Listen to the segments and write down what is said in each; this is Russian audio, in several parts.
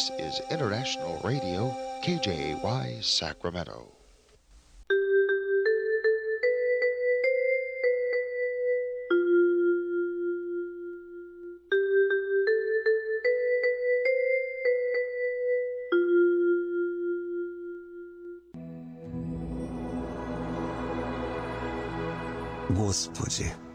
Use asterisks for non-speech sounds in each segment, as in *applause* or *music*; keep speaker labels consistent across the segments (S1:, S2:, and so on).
S1: This is International Radio, KJY Sacramento.
S2: Господи,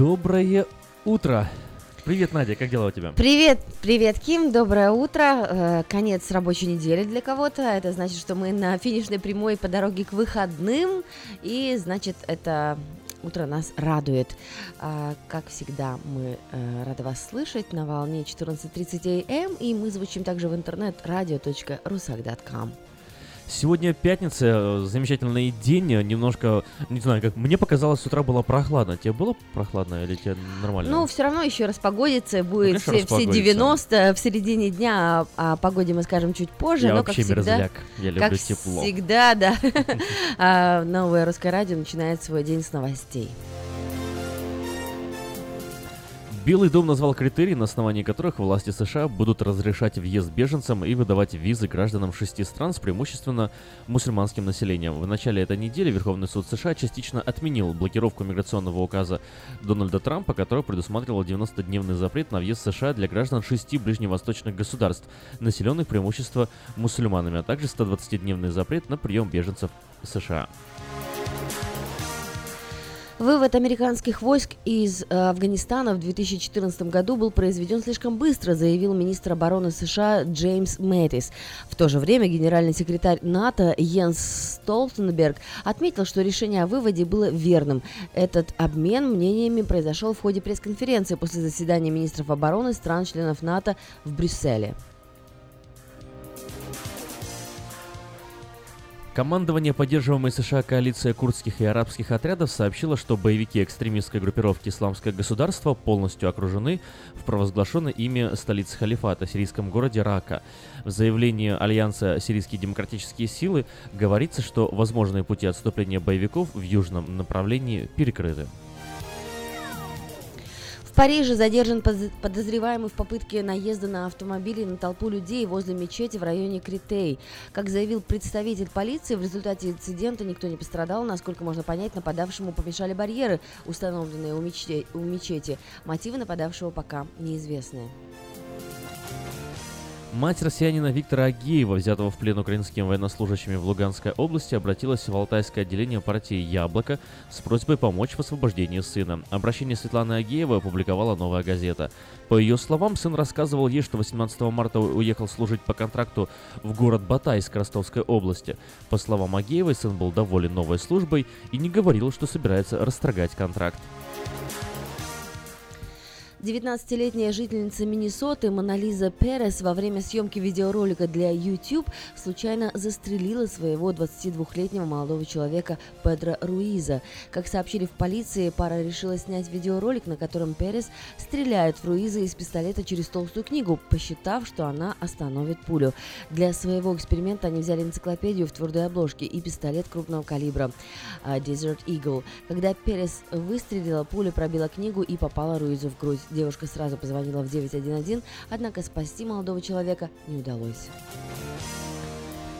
S3: Доброе утро. Привет, Надя, как дела у тебя?
S4: Привет, привет, Ким, доброе утро. Э, конец рабочей недели для кого-то. Это значит, что мы на финишной прямой по дороге к выходным. И значит, это утро нас радует. А, как всегда, мы э, рады вас слышать на волне 14.30 АМ. И мы звучим также в интернет radio.rusak.com.
S3: Сегодня пятница, э, замечательный день, э, немножко, не знаю, как мне показалось, с утра было прохладно. Тебе было прохладно или тебе нормально?
S4: Ну, все равно еще распогодится, будет ну, все, все 90 в середине дня, а о погоде мы скажем чуть позже.
S3: Я
S4: но,
S3: вообще
S4: как всегда,
S3: мерзляк, я люблю
S4: как
S3: тепло.
S4: всегда, да. *laughs* *laughs* А, новое русское радио начинает свой день с новостей.
S3: Белый дом назвал критерии, на основании которых власти США будут разрешать въезд беженцам и выдавать визы гражданам шести стран с преимущественно мусульманским населением. В начале этой недели Верховный суд США частично отменил блокировку миграционного указа Дональда Трампа, который предусматривал 90-дневный запрет на въезд США для граждан шести ближневосточных государств, населенных преимущество мусульманами, а также 120-дневный запрет на прием беженцев США.
S4: Вывод американских войск из э, Афганистана в 2014 году был произведен слишком быстро, заявил министр обороны США Джеймс Мэттис. В то же время генеральный секретарь НАТО Йенс Столтенберг отметил, что решение о выводе было верным. Этот обмен мнениями произошел в ходе пресс-конференции после заседания министров обороны стран-членов НАТО в Брюсселе.
S3: Командование поддерживаемой США коалиция курдских и арабских отрядов сообщило, что боевики экстремистской группировки «Исламское государство» полностью окружены в провозглашенной ими столице халифата, сирийском городе Рака. В заявлении Альянса «Сирийские демократические силы» говорится, что возможные пути отступления боевиков в южном направлении перекрыты.
S4: Париже задержан подозреваемый в попытке наезда на автомобили на толпу людей возле мечети в районе Критей. Как заявил представитель полиции, в результате инцидента никто не пострадал. Насколько можно понять, нападавшему помешали барьеры, установленные у мечети. У мечети. Мотивы нападавшего пока неизвестны.
S3: Мать россиянина Виктора Агеева, взятого в плен украинскими военнослужащими в Луганской области, обратилась в Алтайское отделение партии «Яблоко» с просьбой помочь в освобождении сына. Обращение Светланы Агеевой опубликовала «Новая газета». По ее словам, сын рассказывал ей, что 18 марта уехал служить по контракту в город Батайск Ростовской области. По словам Агеевой, сын был доволен новой службой и не говорил, что собирается расторгать контракт.
S4: 19-летняя жительница Миннесоты Монолиза Перес во время съемки видеоролика для YouTube случайно застрелила своего 22-летнего молодого человека Педро Руиза. Как сообщили в полиции, пара решила снять видеоролик, на котором Перес стреляет в Руиза из пистолета через толстую книгу, посчитав, что она остановит пулю. Для своего эксперимента они взяли энциклопедию в твердой обложке и пистолет крупного калибра а, Desert Eagle. Когда Перес выстрелила, пуля пробила книгу и попала Руизу в грудь. Девушка сразу позвонила в 911, однако спасти молодого человека не удалось.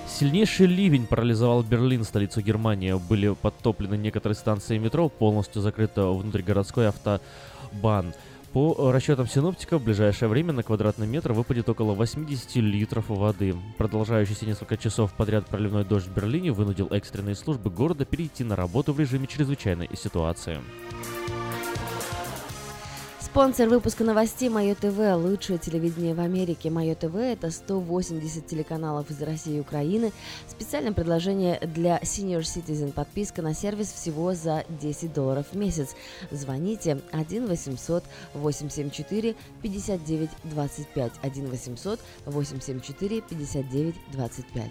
S3: Сильнейший ливень парализовал Берлин, столицу Германии. Были подтоплены некоторые станции метро, полностью закрыта внутригородской автобан. По расчетам синоптиков, в ближайшее время на квадратный метр выпадет около 80 литров воды. Продолжающийся несколько часов подряд проливной дождь в Берлине вынудил экстренные службы города перейти на работу в режиме чрезвычайной ситуации.
S4: Спонсор выпуска новостей Мое ТВ. Лучшее телевидение в Америке. Мое ТВ – это 180 телеканалов из России и Украины. Специальное предложение для Senior Citizen. Подписка на сервис всего за 10 долларов в месяц. Звоните 1 800 874 59 25. 1 800 874 59 25.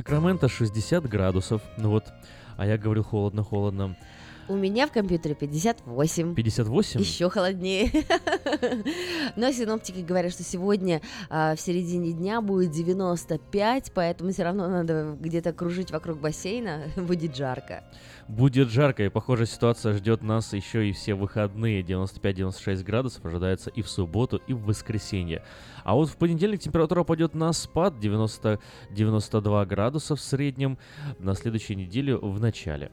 S3: Сакраменто 60 градусов. Ну вот, а я говорил холодно-холодно.
S4: У меня в компьютере 58.
S3: 58?
S4: Еще холоднее. *laughs* Но синоптики говорят, что сегодня а, в середине дня будет 95, поэтому все равно надо где-то кружить вокруг бассейна, *laughs* будет жарко.
S3: Будет жарко, и похожая ситуация ждет нас еще и все выходные. 95-96 градусов ожидается и в субботу, и в воскресенье. А вот в понедельник температура пойдет на спад 90-92 градуса в среднем на следующей неделе в начале.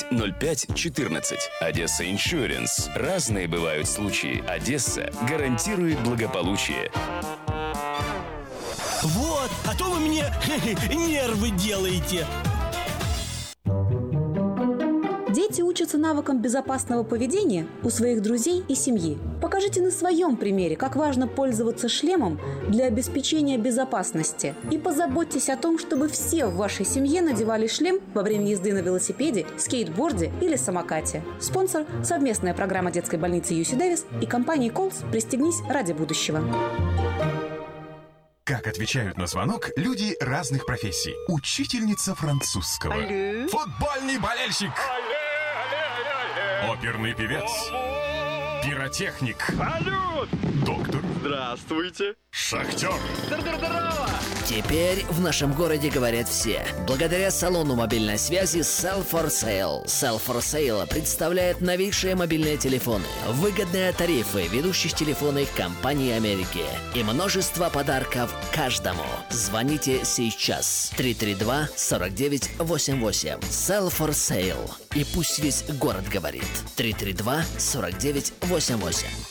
S5: 05 14. «Одесса Иншуренс». Разные бывают случаи. «Одесса» гарантирует благополучие.
S6: Вот, а то вы мне *laughs* нервы делаете.
S7: Дети учатся навыкам безопасного поведения у своих друзей и семьи. Покажите на своем примере, как важно пользоваться шлемом для обеспечения безопасности. И позаботьтесь о том, чтобы все в вашей семье надевали шлем во время езды на велосипеде, скейтборде или самокате. Спонсор – совместная программа детской больницы Юси Дэвис и компании «Колс. Пристегнись ради будущего».
S8: Как отвечают на звонок люди разных профессий. Учительница французского.
S9: Алле.
S8: Футбольный болельщик. Оперный певец. Пиротехник.
S9: Салют!
S8: Доктор.
S9: Здравствуйте.
S8: Шахтер.
S9: Здорово!
S10: Теперь в нашем городе говорят все. Благодаря салону мобильной связи Sell for Sale. Sell for Sale представляет новейшие мобильные телефоны, выгодные тарифы ведущих телефонных компаний Америки и множество подарков каждому. Звоните сейчас. 332-4988. Sell for Sale. И пусть весь город говорит. 332-4988.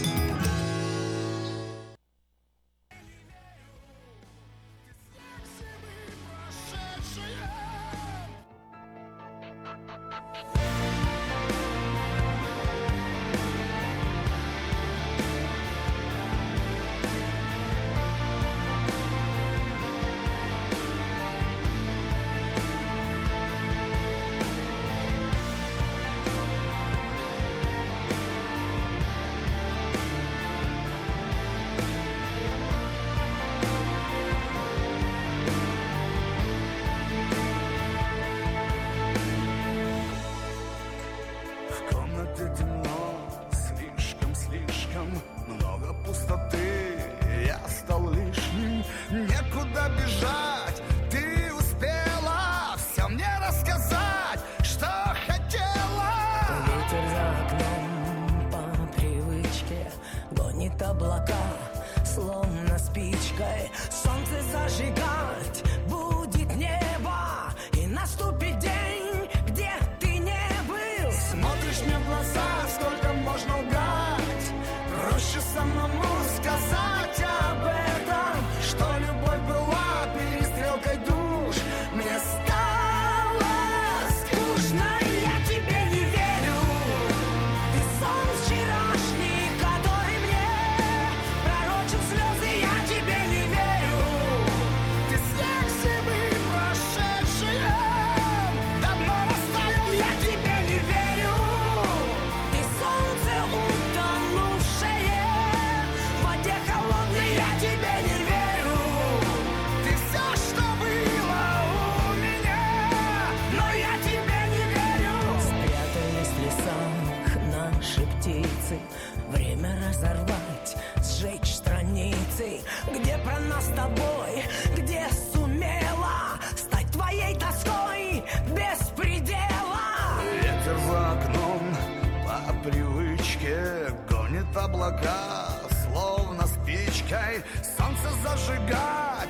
S11: Тобой, где сумела стать твоей тоской без предела.
S12: Ветер за окном по привычке гонит облака, словно спичкой солнце зажигать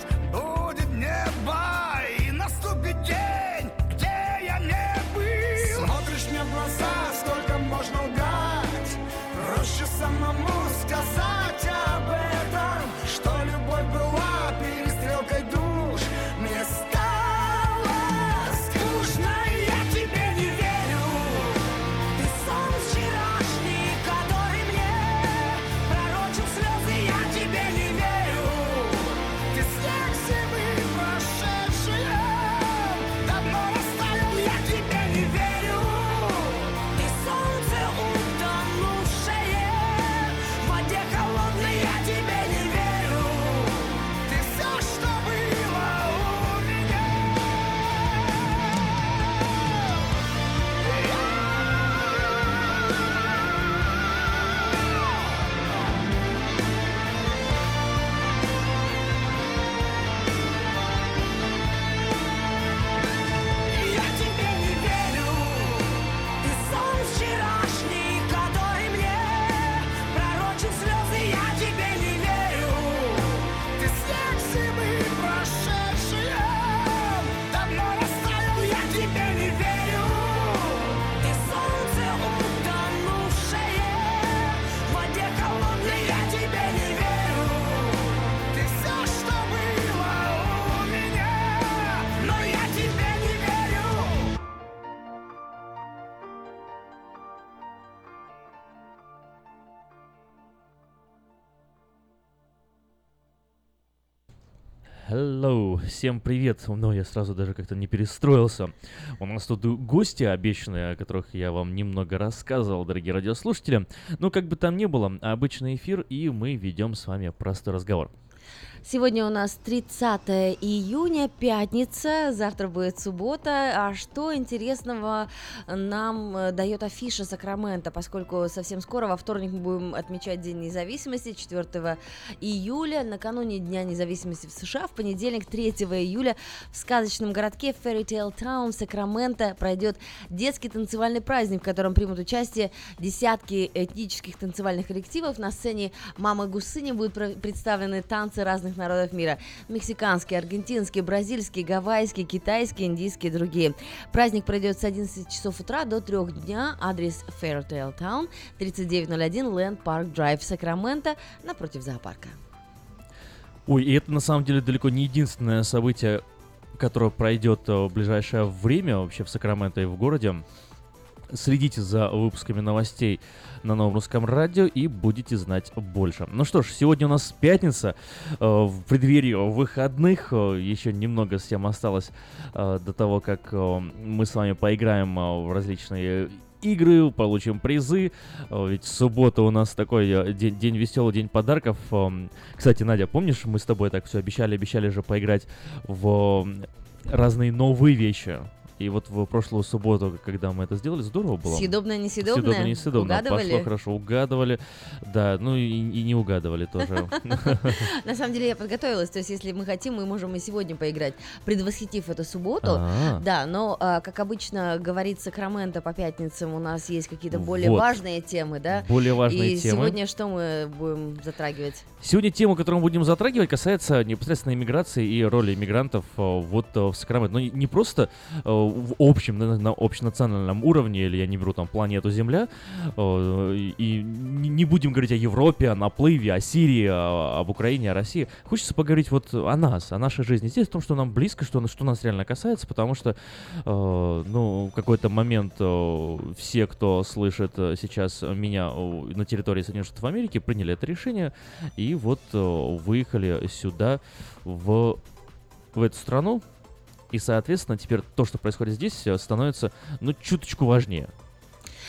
S3: всем привет. Но я сразу даже как-то не перестроился. У нас тут гости обещанные, о которых я вам немного рассказывал, дорогие радиослушатели. Ну, как бы там ни было, обычный эфир, и мы ведем с вами простой разговор.
S4: Сегодня у нас 30 июня, пятница, завтра будет суббота. А что интересного нам э, дает афиша Сакрамента, поскольку совсем скоро, во вторник, мы будем отмечать День независимости, 4 июля, накануне Дня независимости в США, в понедельник, 3 июля, в сказочном городке Fairy Tale Town Сакраменто пройдет детский танцевальный праздник, в котором примут участие десятки этнических танцевальных коллективов. На сцене «Мамы Гусыни» будут представлены танцы разных народов мира. Мексиканские, аргентинские, бразильские, гавайские, китайские, индийские и другие. Праздник пройдет с 11 часов утра до 3 дня. Адрес Fairtail Town, 3901 Land Park Drive, Сакраменто, напротив зоопарка.
S3: Ой, и это на самом деле далеко не единственное событие, которое пройдет э, в ближайшее время вообще в Сакраменто и в городе. Следите за выпусками новостей на новом русском радио и будете знать больше. Ну что ж, сегодня у нас пятница, э, в преддверии выходных, э, еще немного всем осталось э, до того, как мы с вами поиграем в различные игры, получим призы. Ведь суббота у нас такой день, день веселый, день подарков. Кстати, Надя, помнишь, мы с тобой так все обещали, обещали же поиграть в разные новые вещи. И вот в прошлую субботу, когда мы это сделали, здорово было.
S4: Съедобное, несъедобное?
S3: Съедобное, несъедобное.
S4: Угадывали?
S3: Пошло хорошо, угадывали. Да, ну и, и не угадывали тоже. *laughs*
S4: На самом деле я подготовилась, то есть если мы хотим, мы можем и сегодня поиграть, предвосхитив эту субботу.
S3: А.
S4: Да, но, а, как обычно говорит Сакраменто по пятницам, у нас есть какие-то более важные темы, да?
S3: Более важные
S4: И
S3: темы.
S4: сегодня что мы будем затрагивать?
S3: Сегодня тема, которую мы будем затрагивать, касается непосредственно иммиграции и роли иммигрантов э, вот в Сакраменто. Но не- не просто в общем, на, на общенациональном уровне, или я не беру там планету Земля, э, и не будем говорить о Европе, о наплыве, о Сирии, о- об Украине, о России. Хочется поговорить вот о нас, о нашей жизни здесь, о том, что нам близко, что, что нас реально касается, потому что, э, ну, в какой-то момент э, все, кто слышит э, сейчас меня э, на территории Соединенных Штатов Америки, приняли это решение и вот э, выехали сюда, в, в эту страну. И, соответственно, теперь то, что происходит здесь, э, становится, ну, чуточку важнее.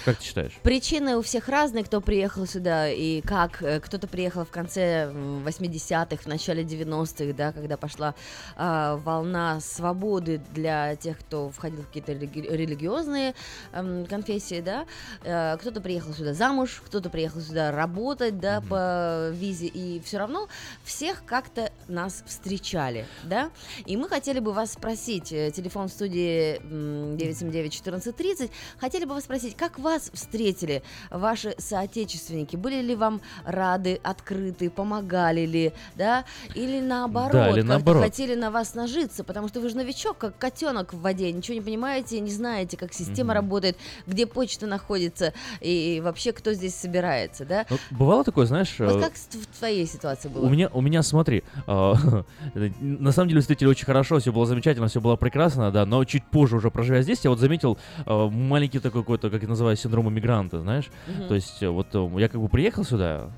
S3: Как ты считаешь?
S4: Причины у всех разные, кто приехал сюда и как. Э, Кто-то приехал в конце м, 80-х, в начале 90-х, да, когда пошла а, волна свободы для тех, кто входил в какие-то религи- религиозные эм, конфессии, да. Э, Кто-то приехал сюда замуж, кто-то приехал сюда работать, да, по визе, и все равно всех как-то нас встречали, да. И мы хотели бы вас спросить, э, телефон в студии м, 979-1430, хотели бы вас спросить, как вас встретили ваши соотечественники? Были ли вам рады, открыты, помогали ли, да? Или наоборот,
S3: Да, или наоборот.
S4: хотели на вас нажиться, потому что вы же новичок, как котенок в воде, ничего не понимаете, не знаете, как система
S3: Мгм.
S4: работает, где почта находится и вообще кто здесь собирается, да?
S3: Ну, бывало такое, знаешь...
S4: Вот
S3: э,
S4: как в твоей ситуации было?
S3: У меня, у меня, смотри, *laughs* а, на самом деле встретили очень хорошо, все было замечательно, все было прекрасно, да, но чуть позже уже проживя здесь, я вот заметил а, маленький такой какой-то, как это называется, синдром иммигранта, знаешь,
S4: Мгм.
S3: то есть э, вот э, я как бы приехал сюда,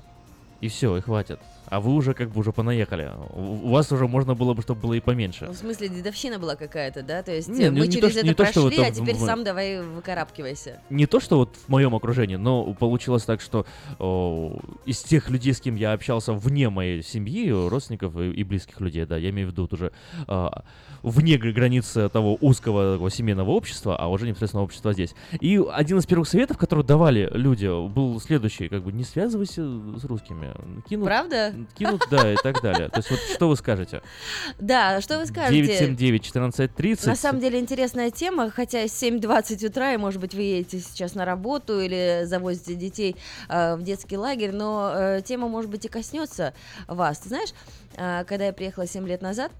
S3: и все, и хватит, а вы уже как бы уже понаехали, у вас уже можно было бы, чтобы было и поменьше.
S4: Ну, в смысле, дедовщина была какая-то, да? То есть
S3: Не, ну,
S4: мы
S3: не то,
S4: через
S3: что-
S4: это
S3: не то, что
S4: прошли,
S3: вот
S4: а
S3: там
S4: теперь
S3: в-
S4: сам давай выкарабкивайся.
S3: не то, что вот в моем окружении, но получилось так, что о, из тех людей, с кем я общался вне моей семьи, родственников и, и близких людей, да, я имею в виду вот уже а, вне гра- границ того узкого такого семейного общества, а уже непосредственно общества здесь. И один из первых советов, который давали люди, был следующий, как бы не связывайся с русскими. Кинут,
S4: Правда?
S3: Кинут, да, и так далее. То есть вот что вы скажете? *laughs*
S4: Да, что вы скажете?
S3: 979-1430.
S4: На самом деле интересная тема, хотя 7.20 утра, и, может быть, вы едете сейчас на работу или завозите детей э, в детский лагерь, но э, тема, может быть, и коснется вас. Ты знаешь, э, когда я приехала 7 лет назад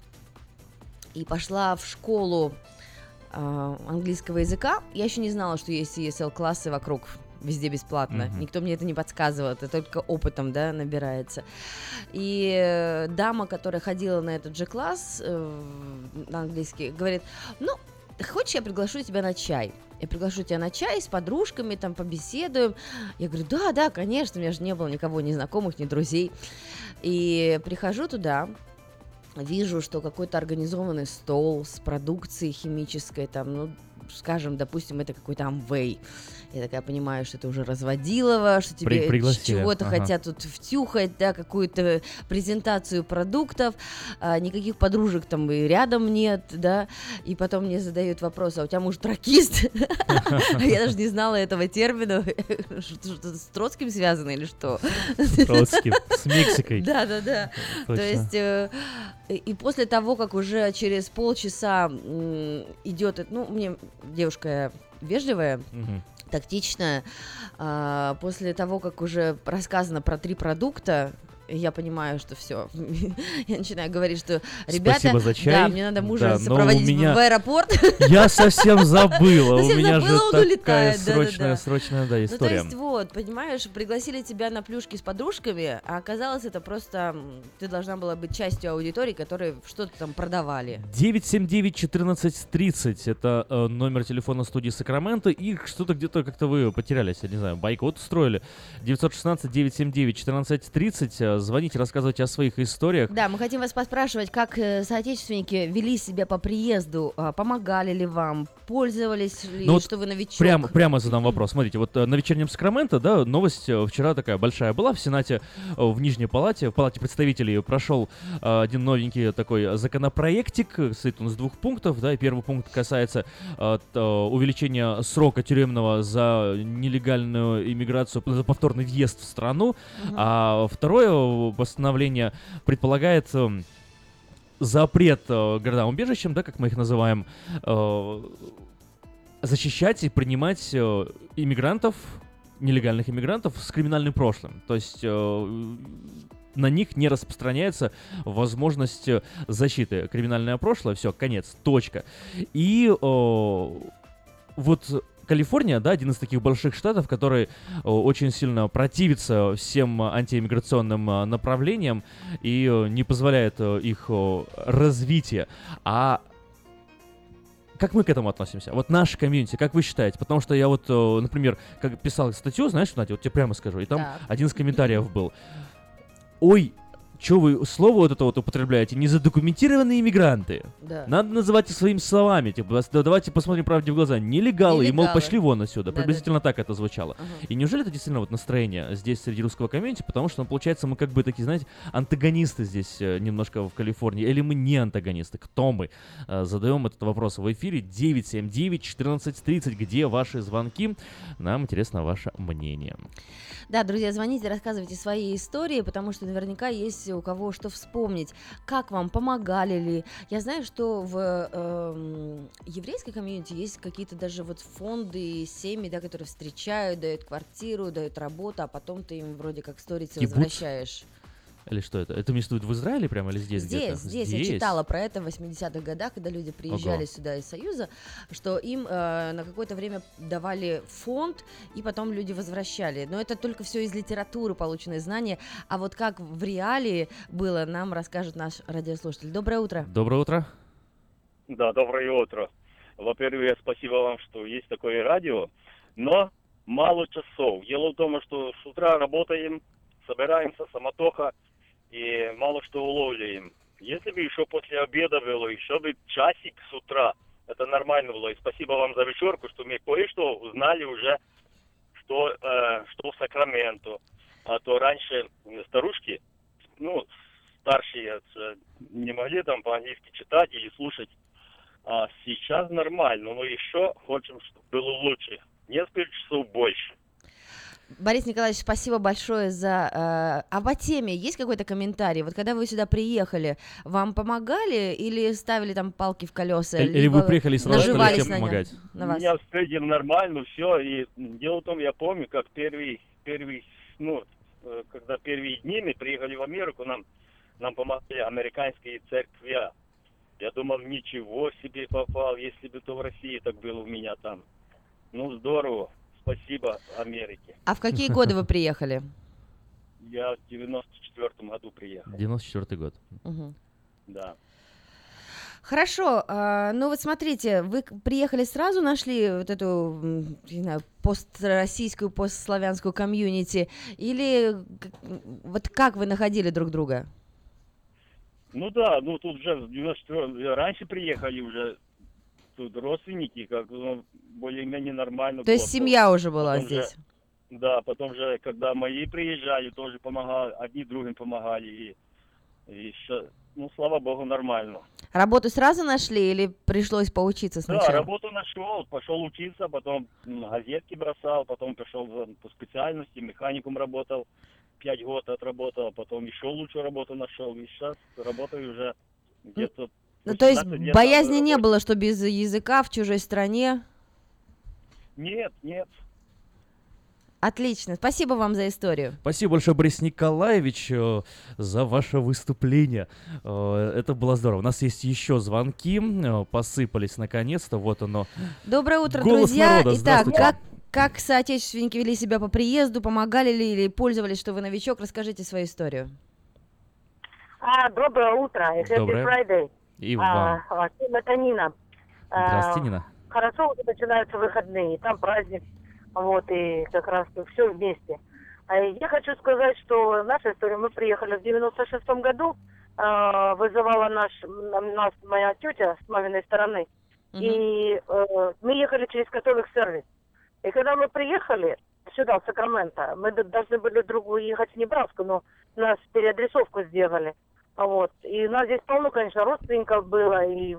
S4: и пошла в школу э, английского языка, я еще не знала, что есть ESL-классы вокруг везде бесплатно.
S13: Мгм.
S4: Никто мне это не подсказывал, это только опытом, да, набирается. И э, дама, которая ходила на этот же класс э, на английский, говорит, ну, хочешь, я приглашу тебя на чай? Я приглашу тебя на чай с подружками, там побеседуем. Я говорю, да, да, конечно, у меня же не было никого, ни знакомых, ни друзей. И прихожу туда, вижу, что какой-то организованный стол с продукцией химической, там, ну, скажем, допустим, это какой-то Амвей. Я такая понимаю, что это уже разводилово, что тебе чего-то
S3: ага.
S4: хотят тут втюхать, да, какую-то презентацию продуктов, а, никаких подружек там и рядом нет, да, и потом мне задают вопрос, а у тебя муж тракист? *laughs* Я даже не знала этого термина, что с Троцким связано или что?
S3: С Троцким, с Мексикой.
S4: Да, да, да. То есть э, и после того, как уже через полчаса идет, ну, мне девушка вежливая,
S3: Мгм.
S4: Тактичная, а, после того, как уже рассказано про три продукта, я понимаю, что все. *laughs* Я начинаю говорить, что ребята,
S3: Спасибо за чай.
S4: да, мне надо мужа
S3: Да,
S4: сопроводить
S3: меня-
S4: в аэропорт. *laughs*
S3: Я совсем забыла. У меня
S4: забыла,
S3: же такая
S4: улетает,
S3: срочная, срочная, да,
S4: Ну, то
S3: история.
S4: есть, вот, понимаешь, пригласили тебя на плюшки с подружками, а оказалось, это просто ты должна была быть частью аудитории, которые что-то там продавали.
S3: 979-1430 это э, номер телефона студии Сакраменто. И что-то где-то как-то вы потерялись, я не знаю, бойкот устроили. 916-979-1430. Звоните, рассказывайте о своих историях.
S4: Да, мы хотим вас поспрашивать, как э, соотечественники вели себя по приезду, а, помогали ли вам, пользовались ли,
S3: Ну вот
S4: что вы новичок.
S3: Прямо, прямо задам вопрос. Смотрите, вот э, на вечернем Сакраменто, да, новость э, вчера такая большая была в Сенате, в Нижней Палате, в Палате представителей прошел один новенький такой законопроектик, состоит он из двух пунктов, да, и первый пункт касается увеличения срока тюремного за нелегальную иммиграцию, за повторный въезд в страну,
S13: Мгм.
S3: а второе постановление предполагает эм, запрет э, городам-убежищем, да, как мы их называем, э, защищать и принимать э, иммигрантов, нелегальных иммигрантов с криминальным прошлым. То есть на них не распространяется возможность защиты. Криминальное прошлое, все, конец, точка. И вот Калифорния, да, один из таких больших штатов, который э, очень сильно противится всем антииммиграционным э, направлениям и э, не позволяет их развития. А как мы к этому относимся? Вот наш комьюнити, как вы считаете? Потому что я вот, например, как писал статью, знаешь, Надя, вот тебе прямо скажу, и там
S4: Так.
S3: один из комментариев был. Ой, Че вы слово вот это вот употребляете? Незадокументированные иммигранты.
S4: Да.
S3: Надо называть их своими словами. Типа, да давайте посмотрим правде в глаза. Нелегалы. И, мол,
S4: Нелегалы.
S3: пошли вон отсюда.
S4: Да-да.
S3: Приблизительно так это звучало.
S4: Ага.
S3: И неужели это действительно вот настроение здесь среди русского комьюнити? Потому что, ну, получается, мы как бы такие, знаете, антагонисты здесь э, немножко в Калифорнии. Или мы не антагонисты? Кто мы? Э, задаем этот вопрос в эфире 979-1430. Где ваши звонки? Нам интересно ваше мнение.
S4: Да, друзья, звоните, рассказывайте свои истории, потому что наверняка есть у кого что вспомнить. Как вам, помогали ли? Я знаю, что в эм, еврейской комьюнити есть какие-то даже вот фонды, семьи, да, которые встречают, дают квартиру, дают работу, а потом ты им вроде как
S3: Кибуц?
S4: возвращаешь.
S3: Или что это? Это место в Израиле прямо или здесь, где-то?
S4: Здесь, здесь, я читала про это в 80-х годах, когда люди приезжали
S3: Ого.
S4: сюда из Союза, что им э, на какое-то время давали фонд, и потом люди возвращали. Но это только все из литературы полученные знания. А вот как в реалии было, нам расскажет наш радиослушатель. Доброе утро.
S3: Доброе утро.
S13: Да, доброе утро. Во-первых, спасибо вам, что есть такое радио, но мало часов. Дело в том, что с утра работаем, собираемся, самотоха, и мало что уловляем. Если бы еще после обеда было, еще бы часик с утра, это нормально было. И спасибо вам за вечерку, что мы кое-что узнали уже, что, э, что в Сакраменто. А то раньше старушки, ну, старшие, э, не могли там по-английски читать или слушать. А сейчас нормально, но еще хотим, чтобы было лучше. Несколько часов больше.
S4: Борис Николаевич, спасибо большое за... Э, а по теме есть какой-то комментарий? Вот когда вы сюда приехали, вам помогали или ставили там палки в колеса?
S3: Или- или вы приехали и сразу стали всем
S4: на,
S3: помогать?
S4: на вас?
S13: Меня встретили нормально, все. И дело в том, я помню, как первый, первый, ну, э, когда первые дни мы приехали в Америку, нам, нам помогли американские церкви. Я думал, ничего себе попал, если бы то в России так было у меня там. Ну, здорово. Спасибо Америке.
S4: А в какие годы вы приехали? *laughs*
S13: Я в 94 году приехал.
S3: 94 год.
S4: Мгм.
S13: Да.
S4: Хорошо, а, ну вот смотрите, вы приехали сразу, нашли вот эту, не знаю, построссийскую, постславянскую комьюнити, или вот как вы находили друг друга?
S13: Ну да, ну тут уже в 94 раньше приехали уже тут родственники, как ну, более-менее нормально.
S4: То есть
S13: было.
S4: семья уже была
S13: Потом же-
S4: здесь?
S13: да, потом же, когда мои приезжали, тоже помогали, одни другим помогали. И, и ща- ну, слава богу, нормально.
S4: Работу сразу нашли или пришлось поучиться сначала?
S13: Да, работу нашел, пошел учиться, потом газетки бросал, потом пошел по специальности, механиком работал, пять год отработал, потом еще лучшую работу нашел, и сейчас работаю уже где-то...
S4: Ну, то есть
S13: 18 лет
S4: боязни
S13: на
S4: не было, что без языка в чужой стране?
S13: Нет, нет.
S4: Отлично, спасибо вам за историю.
S3: Спасибо большое, Борис Николаевич, э, за ваше выступление. Э, Это было здорово. У нас есть еще звонки, э, посыпались наконец-то. Вот оно.
S4: Доброе утро,
S3: Голос
S4: друзья.
S3: народа,
S4: Итак, как, как соотечественники вели себя по приезду, помогали ли или пользовались, что вы новичок? Расскажите свою историю.
S14: А, доброе утро. Happy
S3: Доброе.
S14: Friday.
S3: И
S14: А,
S3: вам.
S14: а, это Нина. А,
S3: Здравствуйте, Нина.
S14: Хорошо уже начинаются выходные, там праздник, вот, и как раз все вместе. А Я хочу сказать, что наша история, мы приехали в 96 году, а, вызывала наш, нас моя тетя с маминой стороны, и э, мы ехали через католик сервис. И когда мы приехали сюда, в Сакраменто, мы должны были другу ехать в Небраску, но нас переадресовку сделали. Вот. И у нас здесь полно, конечно, родственников было. И...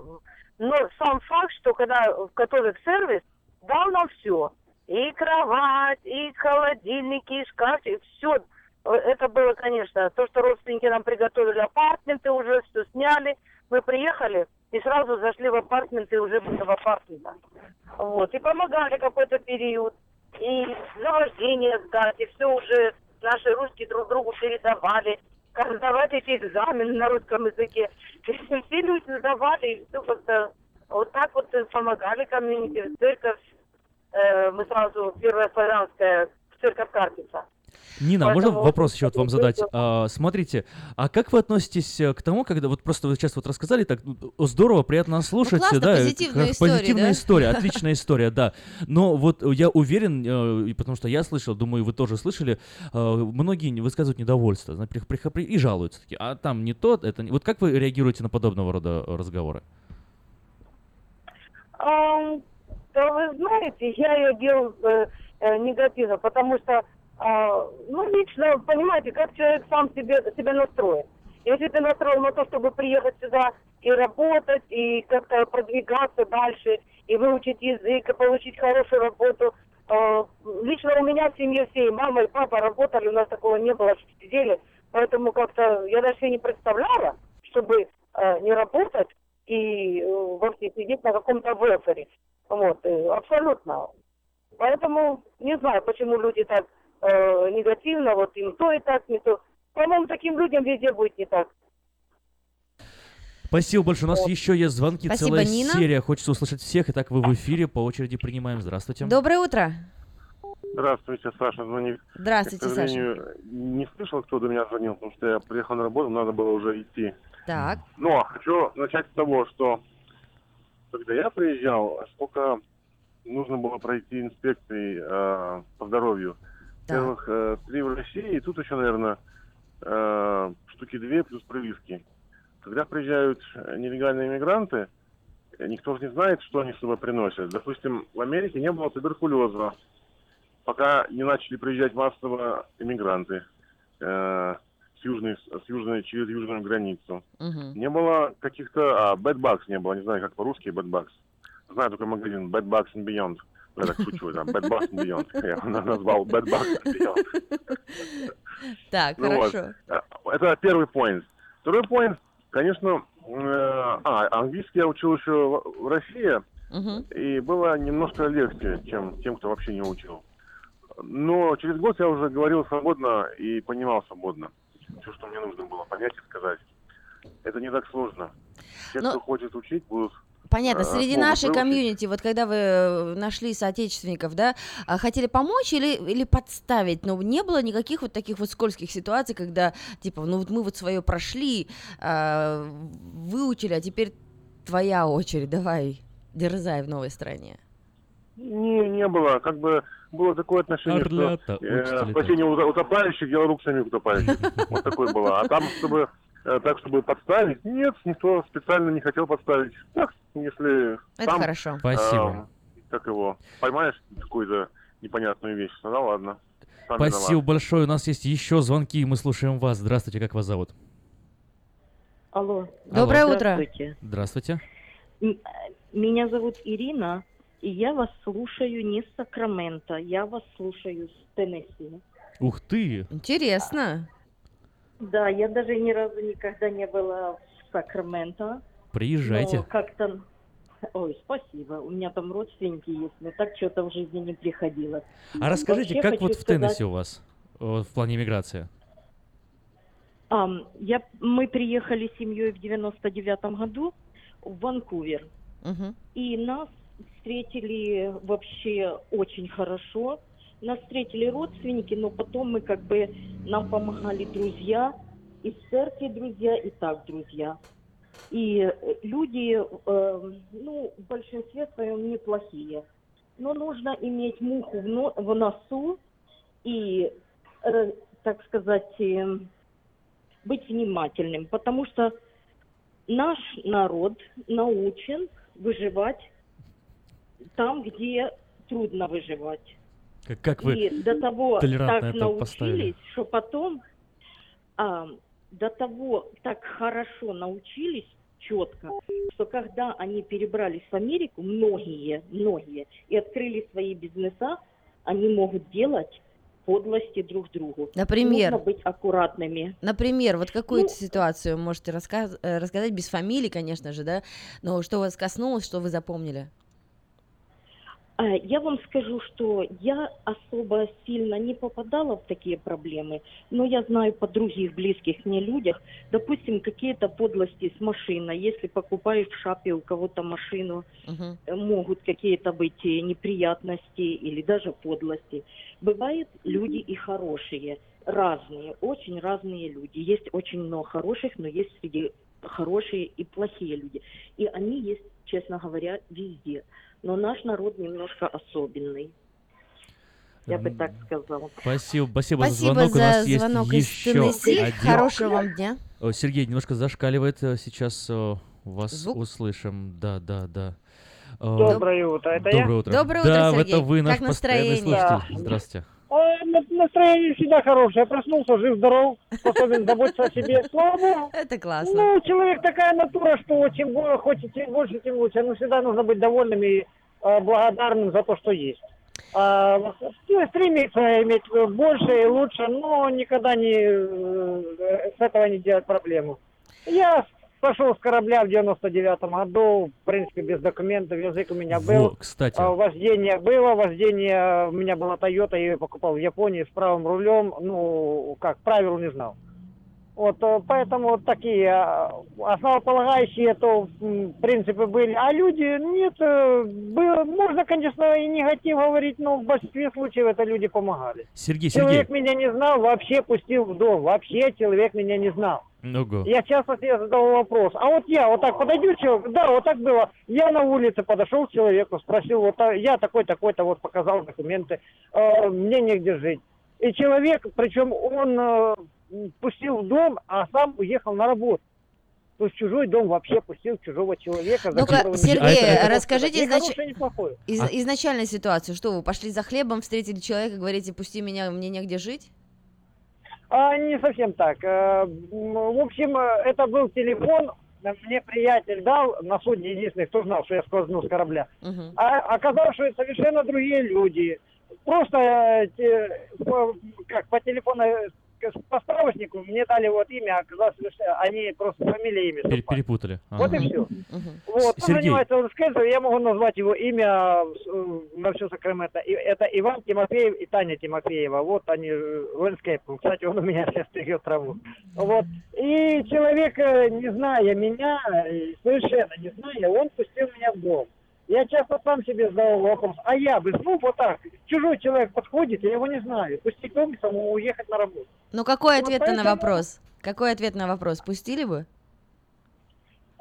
S14: Но сам факт, что когда в католик сервис дал нам все. И кровать, и холодильники, и шкафчик, все. Это было, конечно, то, что родственники нам приготовили апартменты, уже все сняли. Мы приехали и сразу зашли в апартменты и уже были в апартментах. Вот. И помогали какой-то период. И завождение сдать, и все уже наши русские друг другу передавали. Сдавать эти экзамены на русском языке. Все люди сдавали, и все как-то вот так вот помогали комьюнити, церковь. Э, мы сразу, первая славянская, церковь Карпица.
S3: Нина, а можно
S14: Поэтому-
S3: вопрос еще вот вам задать? А, смотрите, а как вы относитесь э, к тому, когда вот просто вы сейчас вот рассказали, так ну, здорово, приятно слушать,
S4: классно,
S3: да,
S4: позитивная
S3: как
S4: история,
S3: позитивная
S4: да?
S3: история, *laughs* отличная история, да. Но вот я уверен, э, потому что я слышал, думаю, вы тоже слышали, э, многие высказывают недовольство, и жалуются такие, а там не тот, это не... Вот как вы реагируете на подобного рода разговоры?
S14: Ам, Да вы знаете, я ее делаю э, э, негативно, потому что, а, ну, лично, понимаете, как человек сам себе, себя настроен. Если ты настроен на то, чтобы приехать сюда и работать, и как-то продвигаться дальше, и выучить язык, и получить хорошую работу, э, лично у меня в семье все, и мама, и папа работали, у нас такого не было, что сидели, поэтому как-то я даже не представляла, чтобы э, не работать и э, вовсе сидеть на каком-то вебере. Вот, э, абсолютно. Поэтому не знаю, почему люди так э, негативно, вот им то и так, не то. По-моему, таким людям везде будет не так.
S3: Спасибо большое. У нас еще есть звонки,
S4: Спасибо,
S3: целая
S4: Нина.
S3: серия. Хочется услышать всех. Итак, вы в эфире, по очереди принимаем. Здравствуйте.
S4: Доброе утро.
S15: Здравствуйте, Саша звонит.
S4: Здравствуйте,
S15: Я, к сожалению, не слышал, кто до меня звонил, потому что я приехал на работу, надо было уже идти.
S4: Так.
S15: Но хочу начать с того, что когда я приезжал, сколько нужно было пройти инспекции э, по здоровью. Во-первых, э, три в России, и тут еще, наверное, э, штуки две плюс прививки. Когда приезжают нелегальные иммигранты, никто же не знает, что они с собой приносят. Допустим, в Америке не было туберкулеза, пока не начали приезжать массово иммигранты э, с южной, с южной, через южную границу. Не было каких-то... А, Bad Bugs не было, не знаю, как по-русски Bad Bugs. Знаю только магазин Bad Bugs and Beyond. Я шучу, да, Bad and Beyond. Я назвал Bad and Beyond. *laughs*
S4: Так,
S15: Ну вот.
S4: хорошо.
S15: Э, Это первый point. Второй point, конечно, э, а, английский я учил еще в России, и было немножко легче, чем тем, кто вообще не учил. Но через год я уже говорил свободно и понимал свободно все, что мне нужно было понять и сказать. Это не так сложно. Те,
S4: Но-
S15: кто хочет учить, будут
S4: Понятно,
S15: э,
S4: среди
S15: могут
S4: нашей
S15: выучить.
S4: комьюнити, вот когда вы э, нашли соотечественников, да, а, хотели помочь или, или подставить, но не было никаких вот таких вот скользких ситуаций, когда, типа, ну вот мы вот свое прошли, а, выучили, а теперь твоя очередь, давай, дерзай в новой стране.
S15: Не, не было. Как бы было такое отношение,
S3: Орлята
S15: что э, спасение утопающих, дело рук самих утопающих. *laughs* Вот такое было. А там, чтобы э, так, чтобы подставить, нет, никто специально не хотел подставить. Так, если
S4: Это
S15: сам,
S4: хорошо.
S3: Спасибо.
S15: э, как его, поймаешь какую-то непонятную вещь, тогда ладно. Сам
S3: Спасибо
S15: виноват.
S3: большое. У нас есть еще звонки, мы слушаем вас. Здравствуйте, как вас зовут?
S16: Алло.
S4: Доброе утро.
S16: Здравствуйте.
S3: Здравствуйте.
S16: М- Меня зовут Ирина, и я вас слушаю не с Сакрамента, я вас слушаю с Теннесси.
S3: Ух ты!
S4: Интересно.
S16: Да, я даже ни разу никогда не была в Сакраменто.
S3: Приезжайте.
S16: Но как-то... Ой, спасибо. У меня там родственники есть, но так что-то в жизни не приходилось.
S3: А расскажите,
S16: Вообще
S3: как вот в
S16: сказать-
S3: Теннессе у вас э, в плане миграции?
S16: Ам, я, мы приехали с семьей в 99-м году в Ванкувер. И нас встретили вообще очень хорошо. Нас встретили родственники, но потом мы как бы, нам помогали друзья, из церкви друзья, и так друзья. И э, люди, э, ну, в большинстве своем неплохие. Но нужно иметь муху в, но- в носу и, э, так сказать, э, быть внимательным, потому что наш народ научен выживать там, где трудно выживать.
S3: Как, как вы
S16: И до того так
S3: это поставили?
S16: научились, что потом а, до того так хорошо научились четко, что когда они перебрались в Америку, многие, многие, и открыли свои бизнеса, они могут делать подлости друг другу.
S4: Например?
S16: Нужно быть аккуратными.
S4: Например, вот какую-то
S16: Ну,
S4: ситуацию можете э, рассказать без фамилии, конечно же, да, но что вас коснулось, что вы запомнили?
S16: А, Я вам скажу, что я особо сильно не попадала в такие проблемы, но я знаю по других близких мне людях, допустим, какие-то подлости с машиной. Если покупаешь в шапе у кого-то машину, э, могут какие-то быть э, неприятности или даже подлости. Бывают люди и хорошие, разные, очень разные люди. Есть очень много хороших, но есть среди хорошие и плохие люди. И они есть, честно говоря, везде. Но наш народ немножко особенный. Я бы так сказала.
S3: Спасибо, спасибо, за
S4: Спасибо
S3: звонок. У
S4: за
S3: нас есть
S4: звонок из
S3: еще
S4: Теннесси.
S3: один.
S4: Хорошего вам дня.
S3: Сергей немножко зашкаливает э, сейчас. э, Вас
S4: Звук?
S3: услышим. Да, да, да. Э,
S17: Доброе утро, это я?
S3: Доброе утро.
S17: Доброе
S3: да,
S17: утро,
S3: это
S17: Сергей.
S3: вы, наш
S17: Как
S3: постоянный
S17: настроение?
S3: слушатель.
S17: Да.
S3: Здравствуйте.
S17: А, на- Настроение всегда хорошее. Проснулся, жив, здоров, способен заботиться о себе. Слава Богу.
S4: Это классно.
S17: Ну, человек такая натура, что чем хочет чем больше, тем лучше. Но всегда нужно быть довольным и э, благодарным за то, что есть. А, ну, стремиться иметь больше и лучше, но никогда не э, с этого не делать проблему. Я пошел с корабля в 99-м году, в принципе, без документов, язык у меня был.
S3: Во, кстати.
S17: А, Вождение было, вождение у меня была Toyota, я ее покупал в Японии с правым рулем, ну, как, правил не знал. Вот, э, поэтому вот такие а, основополагающие то принципы были. А люди, нет, э, было, можно, конечно, и негатив говорить, но в большинстве случаев это люди помогали.
S3: Сергей,
S17: Человек
S3: Сергей.
S17: меня не знал, вообще пустил в дом, вообще человек меня не знал.
S3: Ого.
S17: Я часто себе задал вопрос. А вот я вот так подойду, человек, да, вот так было. Я на улице подошел к человеку, спросил, вот а, я такой, такой-то, вот показал документы, э, мне негде жить. И человек, причем он э, пустил в дом, а сам уехал на работу. То есть чужой дом вообще пустил чужого человека. за
S4: Ну-ка,
S17: которого не-
S4: Сергей,
S17: А это-
S4: расскажите изнач- из-
S17: А-
S4: изначальную ситуацию. Что вы пошли за хлебом, встретили человека, говорите, пусти меня, мне негде жить?
S17: А, не совсем так. Э, В общем, э, это был телефон, э, мне приятель дал, на судне единственный, кто знал, что я скользнул с корабля. А оказалось, что это совершенно другие люди. Просто те- по- как по телефону, по справочнику мне дали вот имя, оказалось, что они просто фамилия имя.
S3: Пере-
S17: совпали.
S3: перепутали.
S17: Вот и
S3: Ага.
S17: все. Вот, он
S3: Сергей.
S17: занимается landscape ом, я могу назвать его имя э, на все Сакраменто. И Это Иван Тимофеев и Таня Тимофеева. Вот они э, landscape ом. Кстати, он у меня сейчас стригет траву. Вот. И человек, э, не зная меня, э, совершенно не зная, он пустил меня в дом. Я часто сам себе задавал вопрос, а я бы, ну вот так, чужой человек подходит, я его не знаю, и самому уехать на работу.
S4: Ну какой
S17: Вот
S4: ответ на
S17: поэтому-
S4: вопрос? Какой ответ на вопрос? Пустили бы?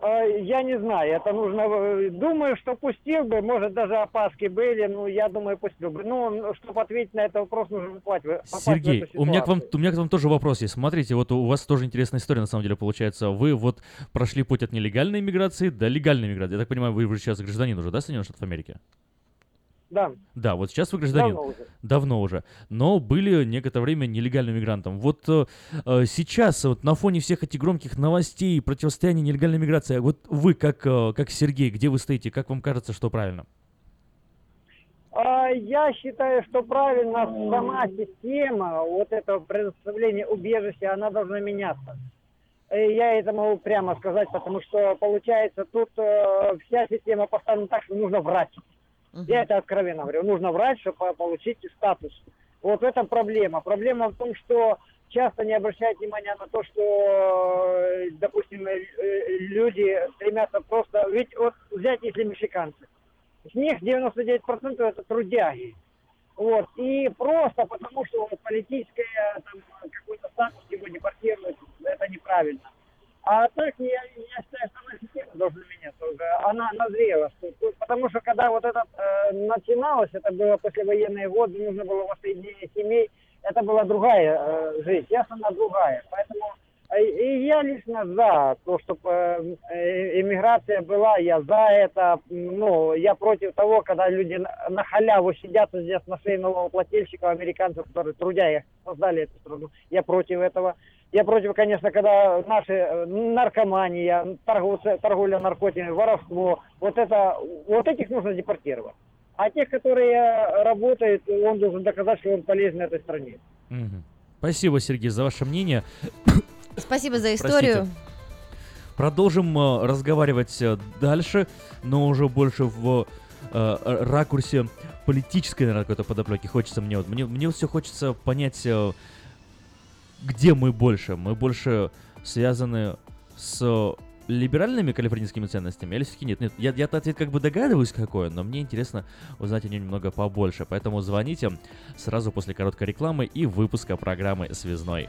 S17: А, Я не знаю, это нужно... э, Думаю, что пустил бы, может, даже опаски были, ну, я думаю, пустил бы. Ну, чтобы ответить на этот вопрос, нужно попасть в, в
S3: Сергей,
S17: эту
S3: у меня, к вам, у меня к вам тоже вопрос есть. Смотрите, вот у вас тоже интересная история, на самом деле, получается. Вы вот прошли путь от нелегальной иммиграции до легальной иммиграции. Я так понимаю, вы уже сейчас гражданин уже, да, Соединенных Штатов Америки?
S17: Да.
S3: Да, вот сейчас вы гражданин.
S17: Давно уже.
S3: Давно уже. Но были некоторое время нелегальным мигрантом. Вот э, э, сейчас, вот на фоне всех этих громких новостей, противостояния нелегальной миграции, вот вы, как, э, как Сергей, где вы стоите, как вам кажется, что правильно?
S17: А, Я считаю, что правильно сама система вот этого предоставления убежища, она должна меняться. Я это могу прямо сказать, потому что получается тут э, вся система поставлена так, что нужно врать. Я это откровенно говорю. Нужно врать, чтобы по- получить статус. Вот это проблема. Проблема в том, что часто не обращают внимания на то, что, э, допустим, э, э, люди стремятся просто... Ведь вот взять, если мексиканцы. С них 99% это трудяги. Вот. И просто потому, что политическое там, какой-то статус его депортируют, это неправильно. А так я, я считаю, что наша система должна меняться уже. Она назрела. Что, потому что когда вот это э, начиналось, это было послевоенные годы, нужно было воссоединение семей, это была другая э, жизнь. Сейчас она другая. Поэтому и я лично за то, чтобы иммиграция была, я за это. Ну, я против того, когда люди на, халяву сидят здесь на шее налогоплательщиков, американцев, которые трудя создали эту страну. Я против этого. Я против, конечно, когда наши э, наркомания, торговцы, торговля наркотиками, воровство, вот это, вот этих нужно депортировать. А тех, которые э, работают, он должен доказать, что он полезен этой стране.
S3: Спасибо, Сергей, за ваше мнение.
S4: Спасибо за
S3: Простите.
S4: историю.
S3: Продолжим э, разговаривать э, дальше, но уже больше в э, ракурсе политической, наверное, какой-то подоплеки хочется мне. Вот, мне, мне все хочется понять, э, где мы больше. Мы больше связаны с либеральными калифорнийскими ценностями или все-таки нет? Нет, я, я ответ как бы догадываюсь какой, но мне интересно узнать о нем немного побольше. Поэтому звоните сразу после короткой рекламы и выпуска программы «Связной».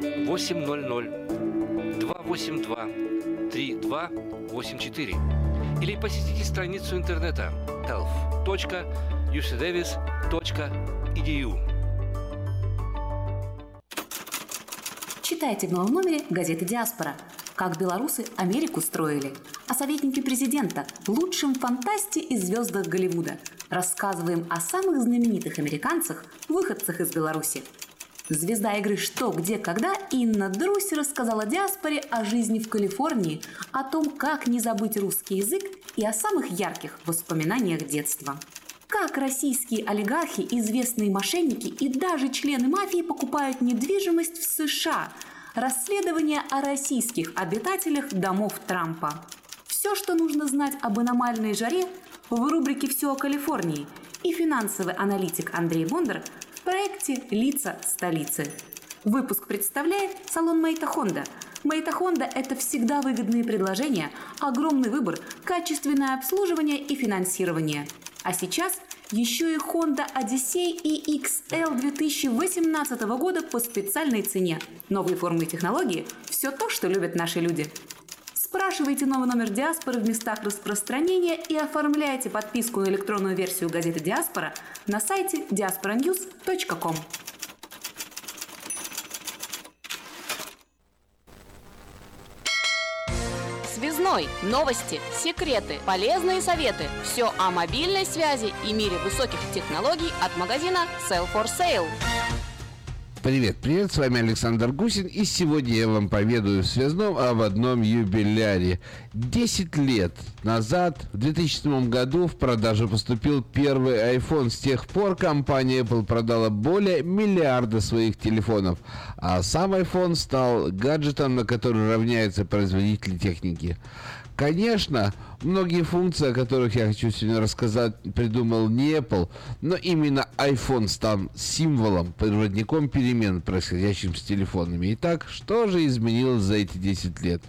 S18: 800 282 3284 или посетите страницу интернета health.ucdavis.edu.
S19: Читайте в новом номере газеты «Диаспора». Как белорусы Америку строили. О советнике президента, лучшем фантасте и звездах Голливуда. Рассказываем о самых знаменитых американцах, выходцах из Беларуси. Звезда игры «Что, где, когда» Инна Друсь рассказала диаспоре о жизни в Калифорнии, о том, как не забыть русский язык и о самых ярких воспоминаниях детства. Как российские олигархи, известные мошенники и даже члены мафии покупают недвижимость в США. Расследование о российских обитателях домов Трампа. Все, что нужно знать об аномальной жаре в рубрике «Все о Калифорнии» и финансовый аналитик Андрей Бондар проекте «Лица столицы». Выпуск представляет салон Мейта Хонда. Мейта Хонда – это всегда выгодные предложения, огромный выбор, качественное обслуживание и финансирование. А сейчас еще и Honda Odyssey и XL 2018 года по специальной цене. Новые формы и технологии – все то, что любят наши люди. Спрашивайте новый номер «Диаспоры» в местах распространения и оформляйте подписку на электронную версию газеты «Диаспора» на сайте diasporanews.com.
S20: Связной. Новости, секреты, полезные советы. Все о мобильной связи и мире высоких технологий от магазина Sell for Sale.
S21: Привет, привет, с вами Александр Гусин, и сегодня я вам поведаю в связном об одном юбиляре. 10 лет назад, в 2007 году, в продажу поступил первый iPhone. С тех пор компания Apple продала более миллиарда своих телефонов, а сам iPhone стал гаджетом, на который равняются производители техники. Конечно, многие функции, о которых я хочу сегодня рассказать, придумал не Apple, но именно iPhone стал символом, проводником перемен, происходящим с телефонами. Итак, что же изменилось за эти 10 лет?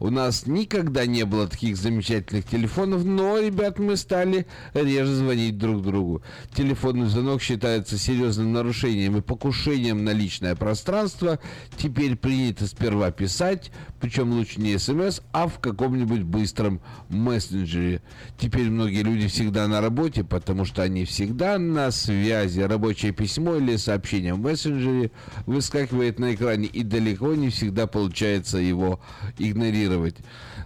S21: У нас никогда не было таких замечательных телефонов, но, ребят, мы стали реже звонить друг другу. Телефонный звонок считается серьезным нарушением и покушением на личное пространство. Теперь принято сперва писать, причем лучше не смс, а в каком-нибудь быстром мессенджере. Теперь многие люди всегда на работе, потому что они всегда на связи. Рабочее письмо или сообщение в мессенджере выскакивает на экране и далеко не всегда получается его игнорировать реагировать.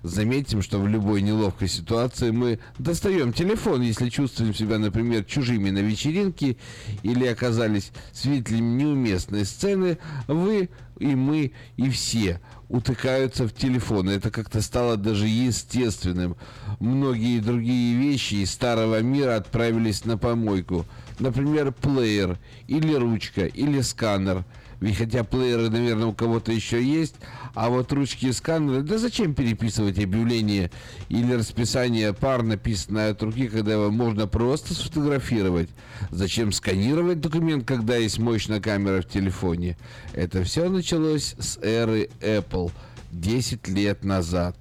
S21: Заметим, что в любой неловкой ситуации мы достаем телефон, если чувствуем себя, например, чужими на вечеринке или оказались свидетелями неуместной сцены, вы и мы, и все утыкаются в телефон. Это как-то стало даже естественным. Многие другие вещи из старого мира отправились на помойку. Например, плеер, или ручка, или сканер – ведь хотя плееры, наверное, у кого-то еще есть, а вот ручки и сканеры, да зачем переписывать объявление или расписание пар, написанное от руки, когда его можно просто сфотографировать? Зачем сканировать документ, когда есть мощная камера в телефоне? Это все началось с эры Apple 10 лет назад.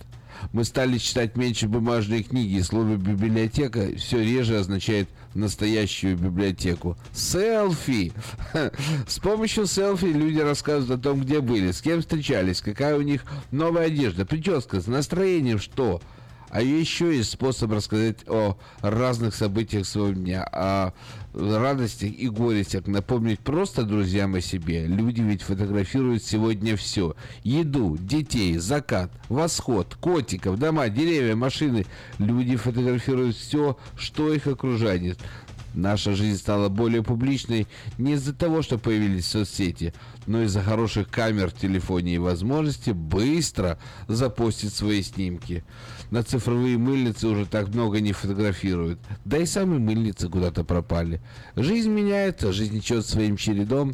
S21: Мы стали читать меньше бумажные книги, слово «библиотека» все реже означает настоящую библиотеку. Селфи! *laughs* С помощью селфи люди рассказывают о том, где были, с кем встречались, какая у них новая одежда, прическа, с настроением что – а еще есть способ рассказать о разных событиях своего дня, о радостях и горестях, напомнить просто друзьям о себе. Люди ведь фотографируют сегодня все. Еду, детей, закат, восход, котиков, дома, деревья, машины. Люди фотографируют все, что их окружает. Наша жизнь стала более публичной не из-за того, что появились соцсети, но из-за хороших камер в телефоне и возможности быстро запостить свои снимки на цифровые мыльницы уже так много не фотографируют. Да и сами мыльницы куда-то пропали. Жизнь меняется, жизнь идет своим чередом.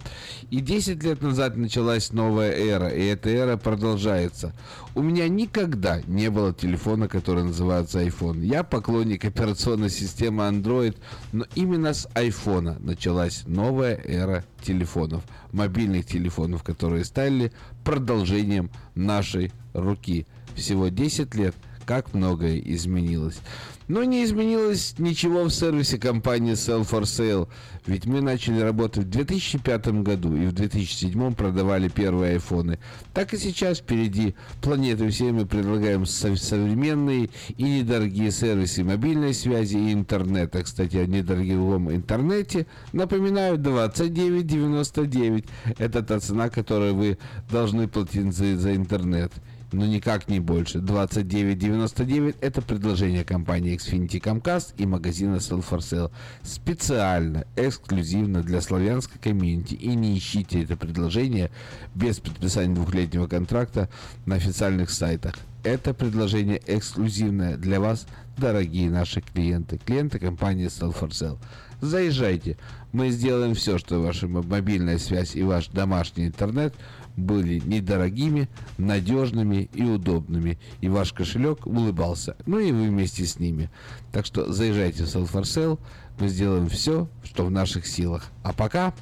S21: И 10 лет назад началась новая эра, и эта эра продолжается. У меня никогда не было телефона, который называется iPhone. Я поклонник операционной системы Android, но именно с iPhone началась новая эра телефонов, мобильных телефонов, которые стали продолжением нашей руки. Всего 10 лет – как многое изменилось. Но не изменилось ничего в сервисе компании Sell for Sale, ведь мы начали работать в 2005 году и в 2007 продавали первые айфоны. Так и сейчас впереди планеты все мы предлагаем современные и недорогие сервисы мобильной связи и интернета. Кстати, о недорогом интернете напоминаю 29.99. Это та цена, которую вы должны платить за, за интернет но никак не больше. 29.99 это предложение компании Xfinity Comcast и магазина Sell for Sale. Специально, эксклюзивно для славянской комьюнити. И не ищите это предложение без подписания двухлетнего контракта на официальных сайтах. Это предложение эксклюзивное для вас, дорогие наши клиенты, клиенты компании Sell for Sale. Заезжайте, мы сделаем все, что ваша мобильная связь и ваш домашний интернет – были недорогими, надежными и удобными, и ваш кошелек улыбался, ну и вы вместе с ними. Так что заезжайте в Sell for Sale, мы сделаем все, что в наших силах. А пока,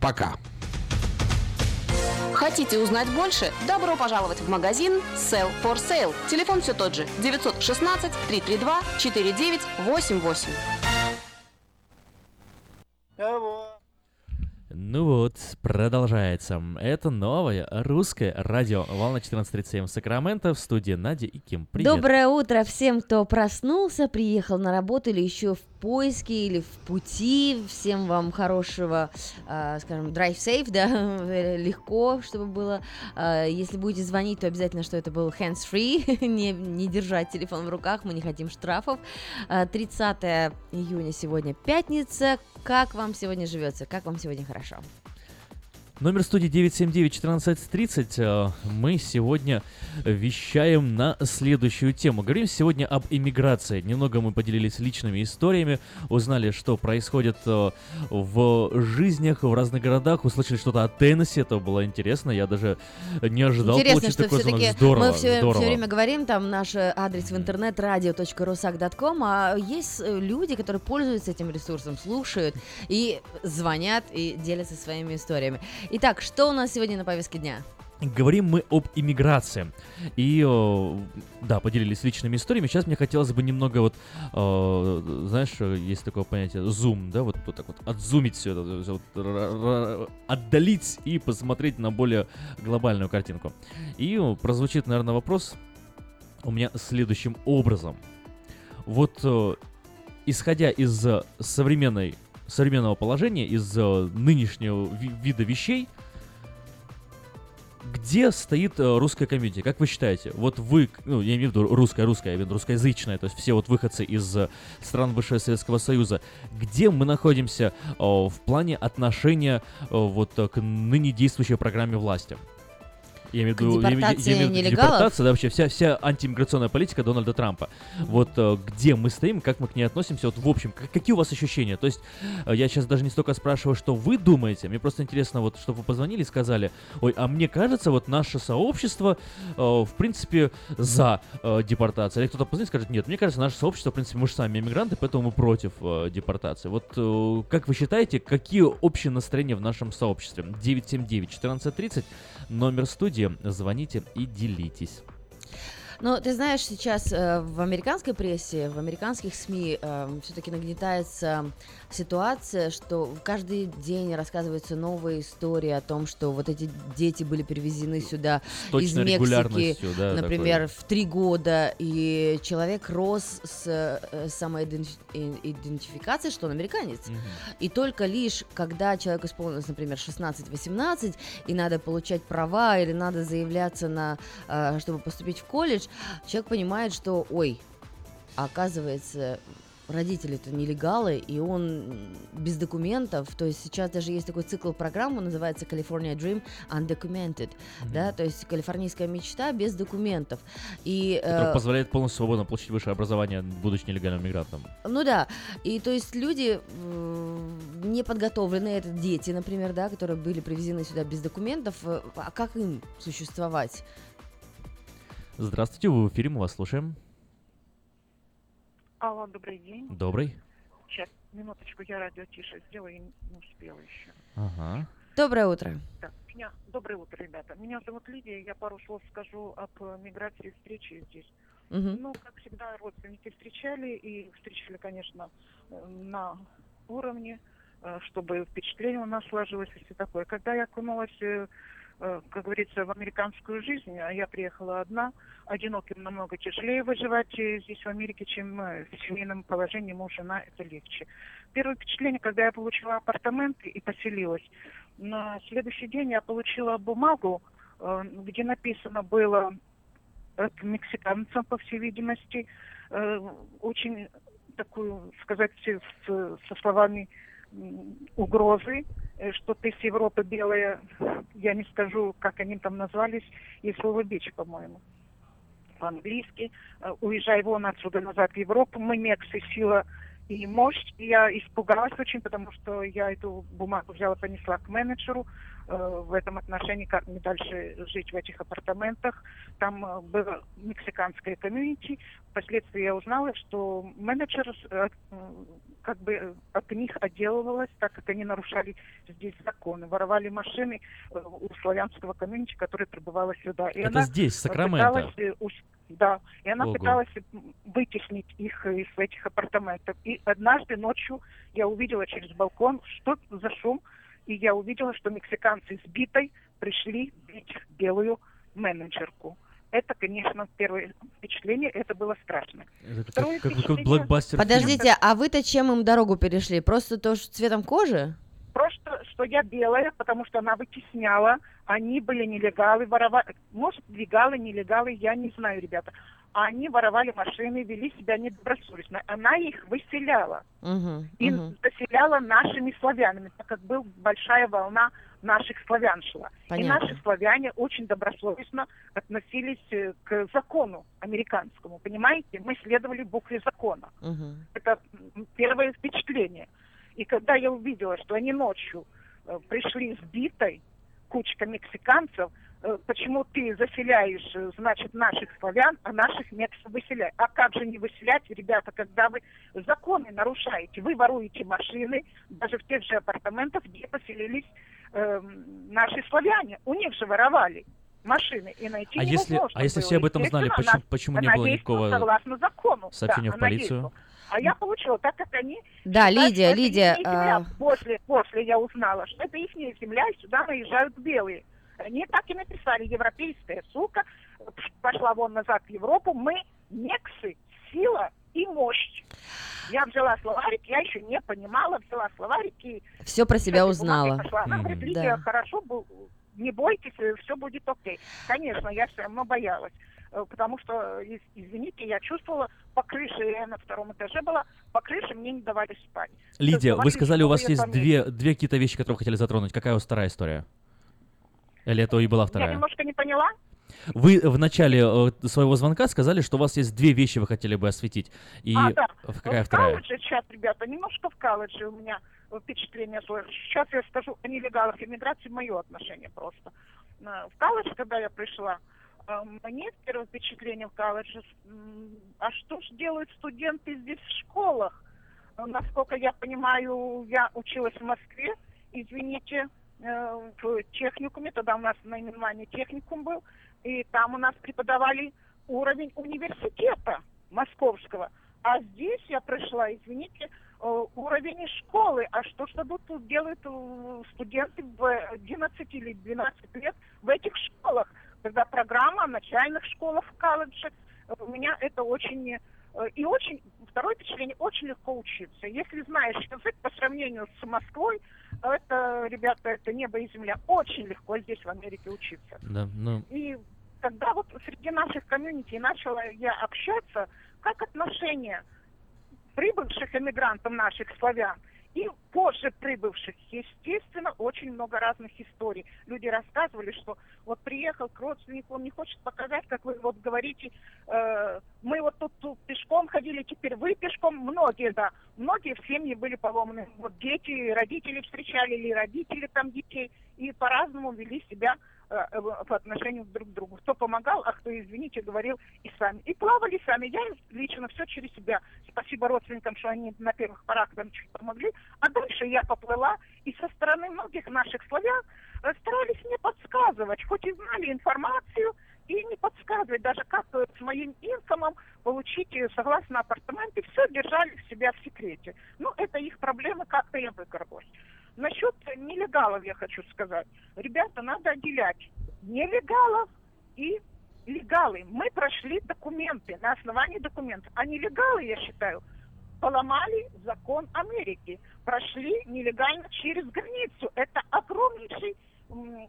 S21: пока!
S20: Хотите узнать больше? Добро пожаловать в магазин Sell for Sale. Телефон все тот же 916 332 4988.
S3: Ну вот, продолжается. Это новое русское радио Волна 14.37 Сакраменто в студии Надя и Ким. Привет.
S4: Доброе утро всем, кто проснулся, приехал на работу или еще в поиске или в пути. Всем вам хорошего, э, скажем, drive safe, да, *laughs* легко, чтобы было. Э, если будете звонить, то обязательно, что это был hands-free, *laughs* не, не держать телефон в руках, мы не хотим штрафов. Э, 30 июня сегодня пятница. Как вам сегодня живется? Как вам сегодня хорошо?
S3: Номер студии 979-1430. Э, мы сегодня вещаем на следующую тему. Говорим сегодня об иммиграции. Немного мы поделились личными историями, узнали, что происходит э, в жизнях в разных городах, услышали что-то о Теннессе, это было интересно, я даже не ожидал
S4: Интересно,
S3: получить
S4: что
S3: такой звонок. Здорово,
S4: мы все,
S3: здорово.
S4: все время говорим, там наш э, адрес в интернет radio.rusak.com, а есть люди, которые пользуются этим ресурсом, слушают и звонят и делятся своими историями. Итак, что у нас сегодня на повестке дня?
S3: Говорим мы об иммиграции. И, э, да, поделились личными историями. Сейчас мне хотелось бы немного вот, э, знаешь, есть такое понятие зум, да, вот, вот так вот отзумить все это, всё вот, отдалить и посмотреть на более глобальную картинку. И э, прозвучит, наверное, вопрос у меня следующим образом. Вот, э, исходя из э, современной, современного положения, из э, нынешнего ви- вида вещей, где стоит э, русская комьюнити? Как вы считаете? Вот вы, ну, я имею в виду русская, русская, я имею в виду русскоязычная, то есть все вот выходцы из э, стран бывшего Советского Союза. Где мы находимся в плане отношения вот к ныне действующей программе власти? Я имею в виду,
S4: нелегалов?
S3: депортация, да, вообще вся, вся антимиграционная политика Дональда Трампа. Вот э, где мы стоим, как мы к ней относимся, вот в общем, как- какие у вас ощущения? То есть э, я сейчас даже не столько спрашиваю, что вы думаете, мне просто интересно, вот, чтобы вы позвонили и сказали, ой, а мне кажется, вот наше сообщество, э, в принципе, за э, депортацию. Или кто-то позвонит и скажет, нет, мне кажется, наше сообщество, в принципе, мы же сами иммигранты, поэтому мы против э, депортации. Вот э, как вы считаете, какие общие настроения в нашем сообществе? 979-1430, номер студии, звоните и делитесь.
S4: Ну, ты знаешь, сейчас э, в американской прессе, в американских СМИ все-таки нагнетается ситуация, что каждый день рассказываются новые истории о том, что вот эти дети были перевезены сюда из Мексики,
S3: да,
S4: например,
S3: такой.
S4: в три года, и человек рос с э, самоидентификацией, что он американец.
S3: Мгм.
S4: И только лишь, когда человеку исполнилось, например, 16-18, и надо получать права, или надо заявляться на, э, чтобы поступить в колледж, человек понимает, что, ой, оказывается, родители-то нелегалы, и он без документов, то есть сейчас даже есть такой цикл программы, называется California Dream Undocumented, да, то есть калифорнийская мечта без документов. И,
S3: Который
S4: э,
S3: позволяет полностью свободно получить высшее образование, будучи нелегальным мигрантом.
S4: ну да, и то есть люди м, неподготовленные, это дети, например, да, которые были привезены сюда без документов, э, а как им существовать?
S3: Здравствуйте, вы в эфире, мы вас слушаем.
S22: Алло, добрый день.
S3: Добрый.
S22: Сейчас, минуточку, я радио тише сделаю, не успела еще.
S3: Ага.
S4: Доброе утро.
S22: Так, меня... Доброе утро, ребята. Меня зовут Лидия, я пару слов скажу об э, миграции и встрече здесь.
S4: Мгм.
S22: Ну, как всегда, родственники встречали, и встречали, конечно, э, на уровне, э, чтобы впечатление у нас сложилось и все такое. Когда я окунулась, как говорится, в американскую жизнь, а я приехала одна, одиноким намного тяжелее выживать э, здесь, в Америке, чем э, в семейном положении муж, жена, это легче. Первое впечатление, когда я получила апартаменты и поселилась, на следующий день я получила бумагу, э, где написано было от мексиканцев, по всей видимости, э, очень такую, сказать, со словами угрозы, э, что ты с Европы белая, я не скажу, как они там назвались, и слово бич, по-моему, по-английски. Э, Уезжай вон отсюда назад в Европу, мы мексы, сила и мощь. И я испугалась очень, потому что я эту бумагу взяла, понесла к менеджеру э, в этом отношении, как мне дальше жить в этих апартаментах. Там э, было мексиканское комьюнити. Впоследствии я узнала, что менеджер э, как бы э, от них отделывалась, так как они нарушали здесь законы, воровали машины э, у славянского комьюнити, которое прибывало сюда. И
S3: Это
S22: она
S3: здесь, Сакраменто?
S22: пыталась, э, Да, и она
S3: Ого.
S22: пыталась вытеснить их из этих апартаментов. И однажды ночью я увидела через балкон, что за шум, и я увидела, что мексиканцы с битой пришли бить белую менеджерку. Это, конечно, первое впечатление, это было страшно.
S3: Это
S22: Второе
S3: как, как, блокбастер.
S4: Подождите, а вы-то чем им дорогу перешли? Просто то, что цветом кожи?
S22: Просто, что я белая, потому что она вытесняла Они были нелегалы, воровали. Может, легалы, нелегалы, я не знаю, ребята. Они воровали машины, вели себя недобросовестно. Она их выселяла.
S4: Мгм,
S22: И
S4: мгм.
S22: заселяла нашими славянами, так как была большая волна наших славян шла. И
S4: Понятно.
S22: наши славяне очень добросовестно относились э, к закону американскому. Понимаете? Мы следовали букве закона.
S4: Мгм.
S22: Это первое впечатление. И когда я увидела, что они ночью э, пришли с битой, кучка мексиканцев, э, почему ты заселяешь, значит, наших славян, а наших мексов выселяешь? А как же не выселять, ребята, когда вы законы нарушаете? Вы воруете машины, даже в тех же апартаментах, где поселились эм, наши славяне. У них же воровали машины, и найти
S3: А если, а если
S22: было.
S3: все об этом знали, почему, почему
S22: она-
S3: не было никакого
S22: согласно закону.
S3: сообщения
S22: Да,
S3: в полицию?
S22: А я получила, так как они...
S4: Да,
S22: считают,
S4: Лидия,
S22: что
S4: Лидия,
S22: земля.
S4: а-
S22: После, после я узнала, что это их земля, и сюда наезжают белые. Они так и написали, европейская сука пошла вон назад в Европу, мы нексы, сила и мощь. Я взяла словарик, я еще не понимала, взяла словарик и
S4: Все про себя узнала.
S22: Она говорит. Лидия,
S4: Да.
S22: хорошо, не бойтесь, все будет окей. Конечно, я все равно боялась, э, потому что, из- извините, я чувствовала по крыше, я на втором этаже была, по крыше мне не давали спать.
S3: Лидия, вы
S22: Говорили,
S3: сказали, у вас есть две, две какие-то вещи, которые вы хотели затронуть. Какая у вас вторая история? Или это и была
S22: Я
S3: вторая?
S22: немножко не поняла.
S3: Вы в начале э, своего звонка сказали, что у вас есть две вещи, вы хотели бы осветить. И
S22: а, да.
S3: в- какая
S22: в
S3: вторая?
S22: колледже сейчас, ребята, немножко в колледже у меня э, впечатление сложилось. Сейчас я скажу о нелегалах иммиграции, мое отношение просто. Э, В колледж, когда я пришла, э, мне первое впечатление в колледже, а что же делают студенты здесь в школах? Э, Насколько я понимаю, я училась в Москве, извините, э, в техникуме, тогда у нас наименование техникум был, и там у нас преподавали уровень университета московского. А здесь я пришла, извините, э, уровень школы. А что же тут делают э, студенты в 11 или 12 лет в этих школах? Когда программа начальных школах в колледже, э, у меня это очень... И очень, второе впечатление, очень легко учиться. Если знаешь язык по сравнению с Москвой, это, ребята, это небо и земля. Очень легко здесь в Америке учиться.
S3: Да, ну,
S22: И когда вот среди наших комьюнити начала я общаться, как отношения прибывших эмигрантов наших славян и позже прибывших, естественно, очень много разных историй. Люди рассказывали, что вот приехал к родственнику, он не хочет показать, как вы вот говорите, э, мы вот тут, тут пешком ходили, теперь вы пешком, многие, да, многие в семье были поломаны. Вот дети, родители встречали или родители там детей, и по-разному вели себя по отношению друг к другу. Кто помогал, а кто, извините, говорил и сами. И плавали сами. Я лично все через себя. Спасибо родственникам, что они на первых порах нам чуть помогли. А дальше я поплыла, и со стороны многих наших славян э, старались мне подсказывать, хоть и знали информацию, и не подсказывать даже, как э, с моим инкомом получить э, согласно апартаменте, все держали в себя в секрете. Ну, это их проблемы, как-то я выкарабкалась. Насчет нелегалов я хочу сказать. Ребята, надо отделять нелегалов и легалы. Мы прошли документы, на основании документов. А нелегалы, я считаю, поломали закон Америки. Прошли нелегально через границу. Это огромнейший,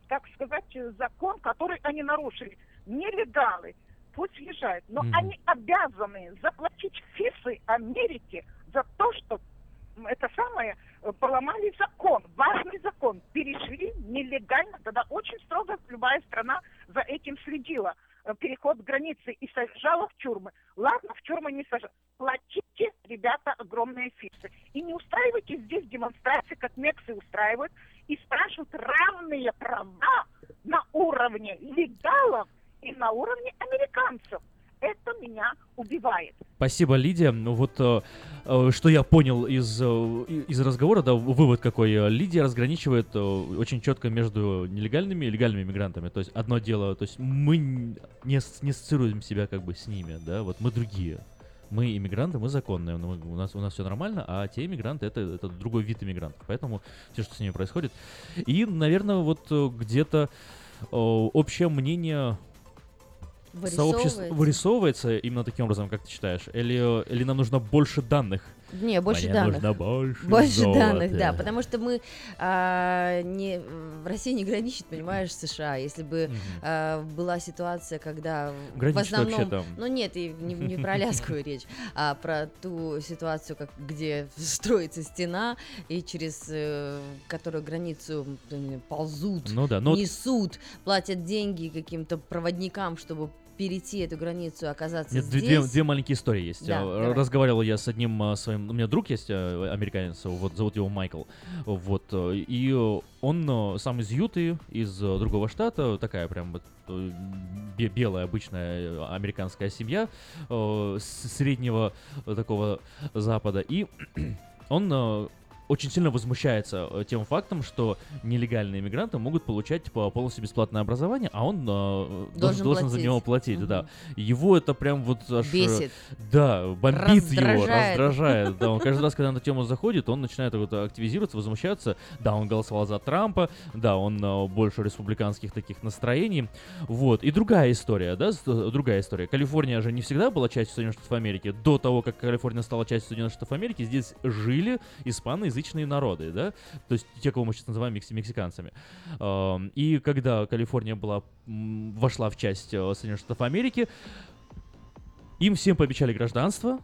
S22: как сказать, закон, который они нарушили. Нелегалы пусть въезжают, но
S23: Мгм.
S22: они обязаны заплатить фисы Америке за то, что это самое, поломали закон, важный закон, перешли нелегально, тогда очень строго любая страна за этим следила. Э, Переход границы и сажала в тюрьмы. Ладно, в тюрьмы не сажала. Платите, ребята, огромные фисы. И не устраивайте здесь демонстрации, как мексы устраивают, и спрашивают равные права на уровне легалов и на уровне американцев. Это меня убивает.
S3: Спасибо, Лидия. Ну Вот э, э, что я понял из, э, из разговора, да, вывод какой. Лидия разграничивает очень четко между нелегальными и легальными мигрантами. То есть одно дело, то есть мы не, не ассоциируем себя как бы с ними, да, вот мы другие. Мы иммигранты, мы законные, мы- у нас у нас все нормально, а те иммигранты это, это другой вид иммигрантов. Поэтому все, что с ними происходит. И, наверное, вот где-то общее мнение сообщество
S4: Вырисовывается.
S3: именно таким образом, как ты считаешь? Или, или нам нужно больше данных?
S4: Не, больше
S3: Мне
S4: данных.
S3: нужно больше
S4: Больше
S3: золота.
S4: данных, да, потому что мы а, не, в России не граничит, понимаешь, с США. Если бы а, была ситуация, когда в
S3: Граничит
S4: основном...
S3: вообще там.
S4: Ну нет, и не, не про Аляску речь, а про ту ситуацию, как, где строится стена, и через э, которую границу ползут,
S3: Ну да, но вот-
S4: несут, платят деньги каким-то проводникам, чтобы перейти эту границу оказаться
S3: Нет,
S4: здесь.
S3: две- две маленькие истории есть.
S4: Да,
S3: А. Разговаривал я с одним а, своим... У меня друг есть, а, американец, вот зовут его Майкл. Вот. И э, он сам из Юты, из другого штата, такая прям вот э, белая обычная э, американская семья э, среднего э, такого запада. И *clears throat* он э, очень сильно возмущается э, тем фактом, что нелегальные иммигранты могут получать типа, полностью бесплатное образование, а он э, должен,
S4: Должен
S3: должен за него платить. Да. Его это прям вот аж, э,
S4: Бесит.
S3: Да, бомбит его,
S4: Раздражает.
S3: раздражает. Да, он каждый *laughs* раз, когда на эту тему заходит, он начинает вот активизироваться, возмущаться. Да, он голосовал за Трампа, да, он э, больше республиканских таких настроений. Вот. И другая история, да, другая история. Калифорния же не всегда была частью Соединенных Штатов Америки. До того, как Калифорния стала частью Соединенных Штатов Америки, здесь жили испаноязычные народы, да, то есть те, кого мы сейчас называем мекси- мексиканцами. И когда Калифорния была, вошла в часть э, Соединенных Штатов Америки, им всем пообещали гражданство,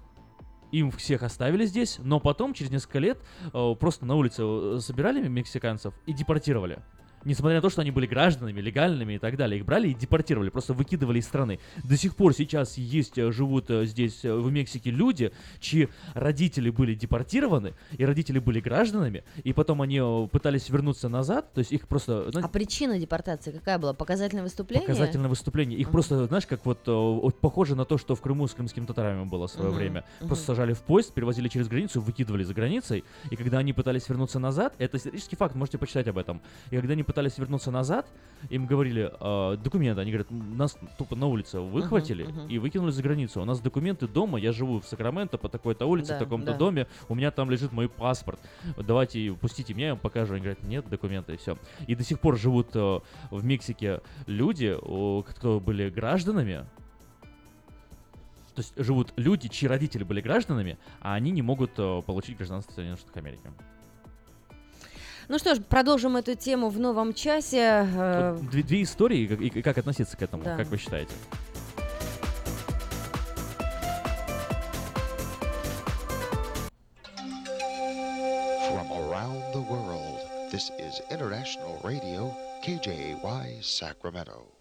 S3: им всех оставили здесь, но потом, через несколько лет, э, просто на улице э, собирали мексиканцев и депортировали. Несмотря на то, что они были гражданами, легальными и так далее, их брали и депортировали, просто выкидывали из страны. До сих пор сейчас есть, э, живут э, здесь, э, в Мексике, люди, чьи родители были депортированы, и родители были гражданами, и потом они пытались вернуться назад, то есть их просто... знаете,
S4: А причина депортации какая была? Показательное выступление?
S3: Показательное выступление. Их просто, знаешь, как вот, вот похоже на то, что в Крыму с крымскими татарами было в свое
S4: Мгм,
S3: время. Просто сажали в поезд, перевозили через границу, выкидывали за границей. И когда они пытались вернуться назад, это исторический факт, можете почитать об этом. И когда они пытались вернуться назад, им говорили э, документы. Они говорят, «М, нас тупо на улице выхватили
S4: мгм.
S3: и выкинули за границу. У нас документы дома, я живу в Сакраменто по такой-то улице,
S4: Да,
S3: в таком-то
S4: да.
S3: доме, у меня там лежит мой паспорт. Давайте, пустите меня, я вам покажу. Они говорят, нет документа, и все. И до сих пор живут э, в Мексике люди, кто были гражданами, то есть живут люди, чьи родители были гражданами, а они не могут э, получить гражданство Соединенных Штатов Америки.
S4: Ну что ж, продолжим эту тему в новом часе. Э,
S3: две, две истории, и как, и как относиться к этому,
S4: Да.
S3: как вы считаете?
S23: From around the world, this is International Radio, KJY Sacramento.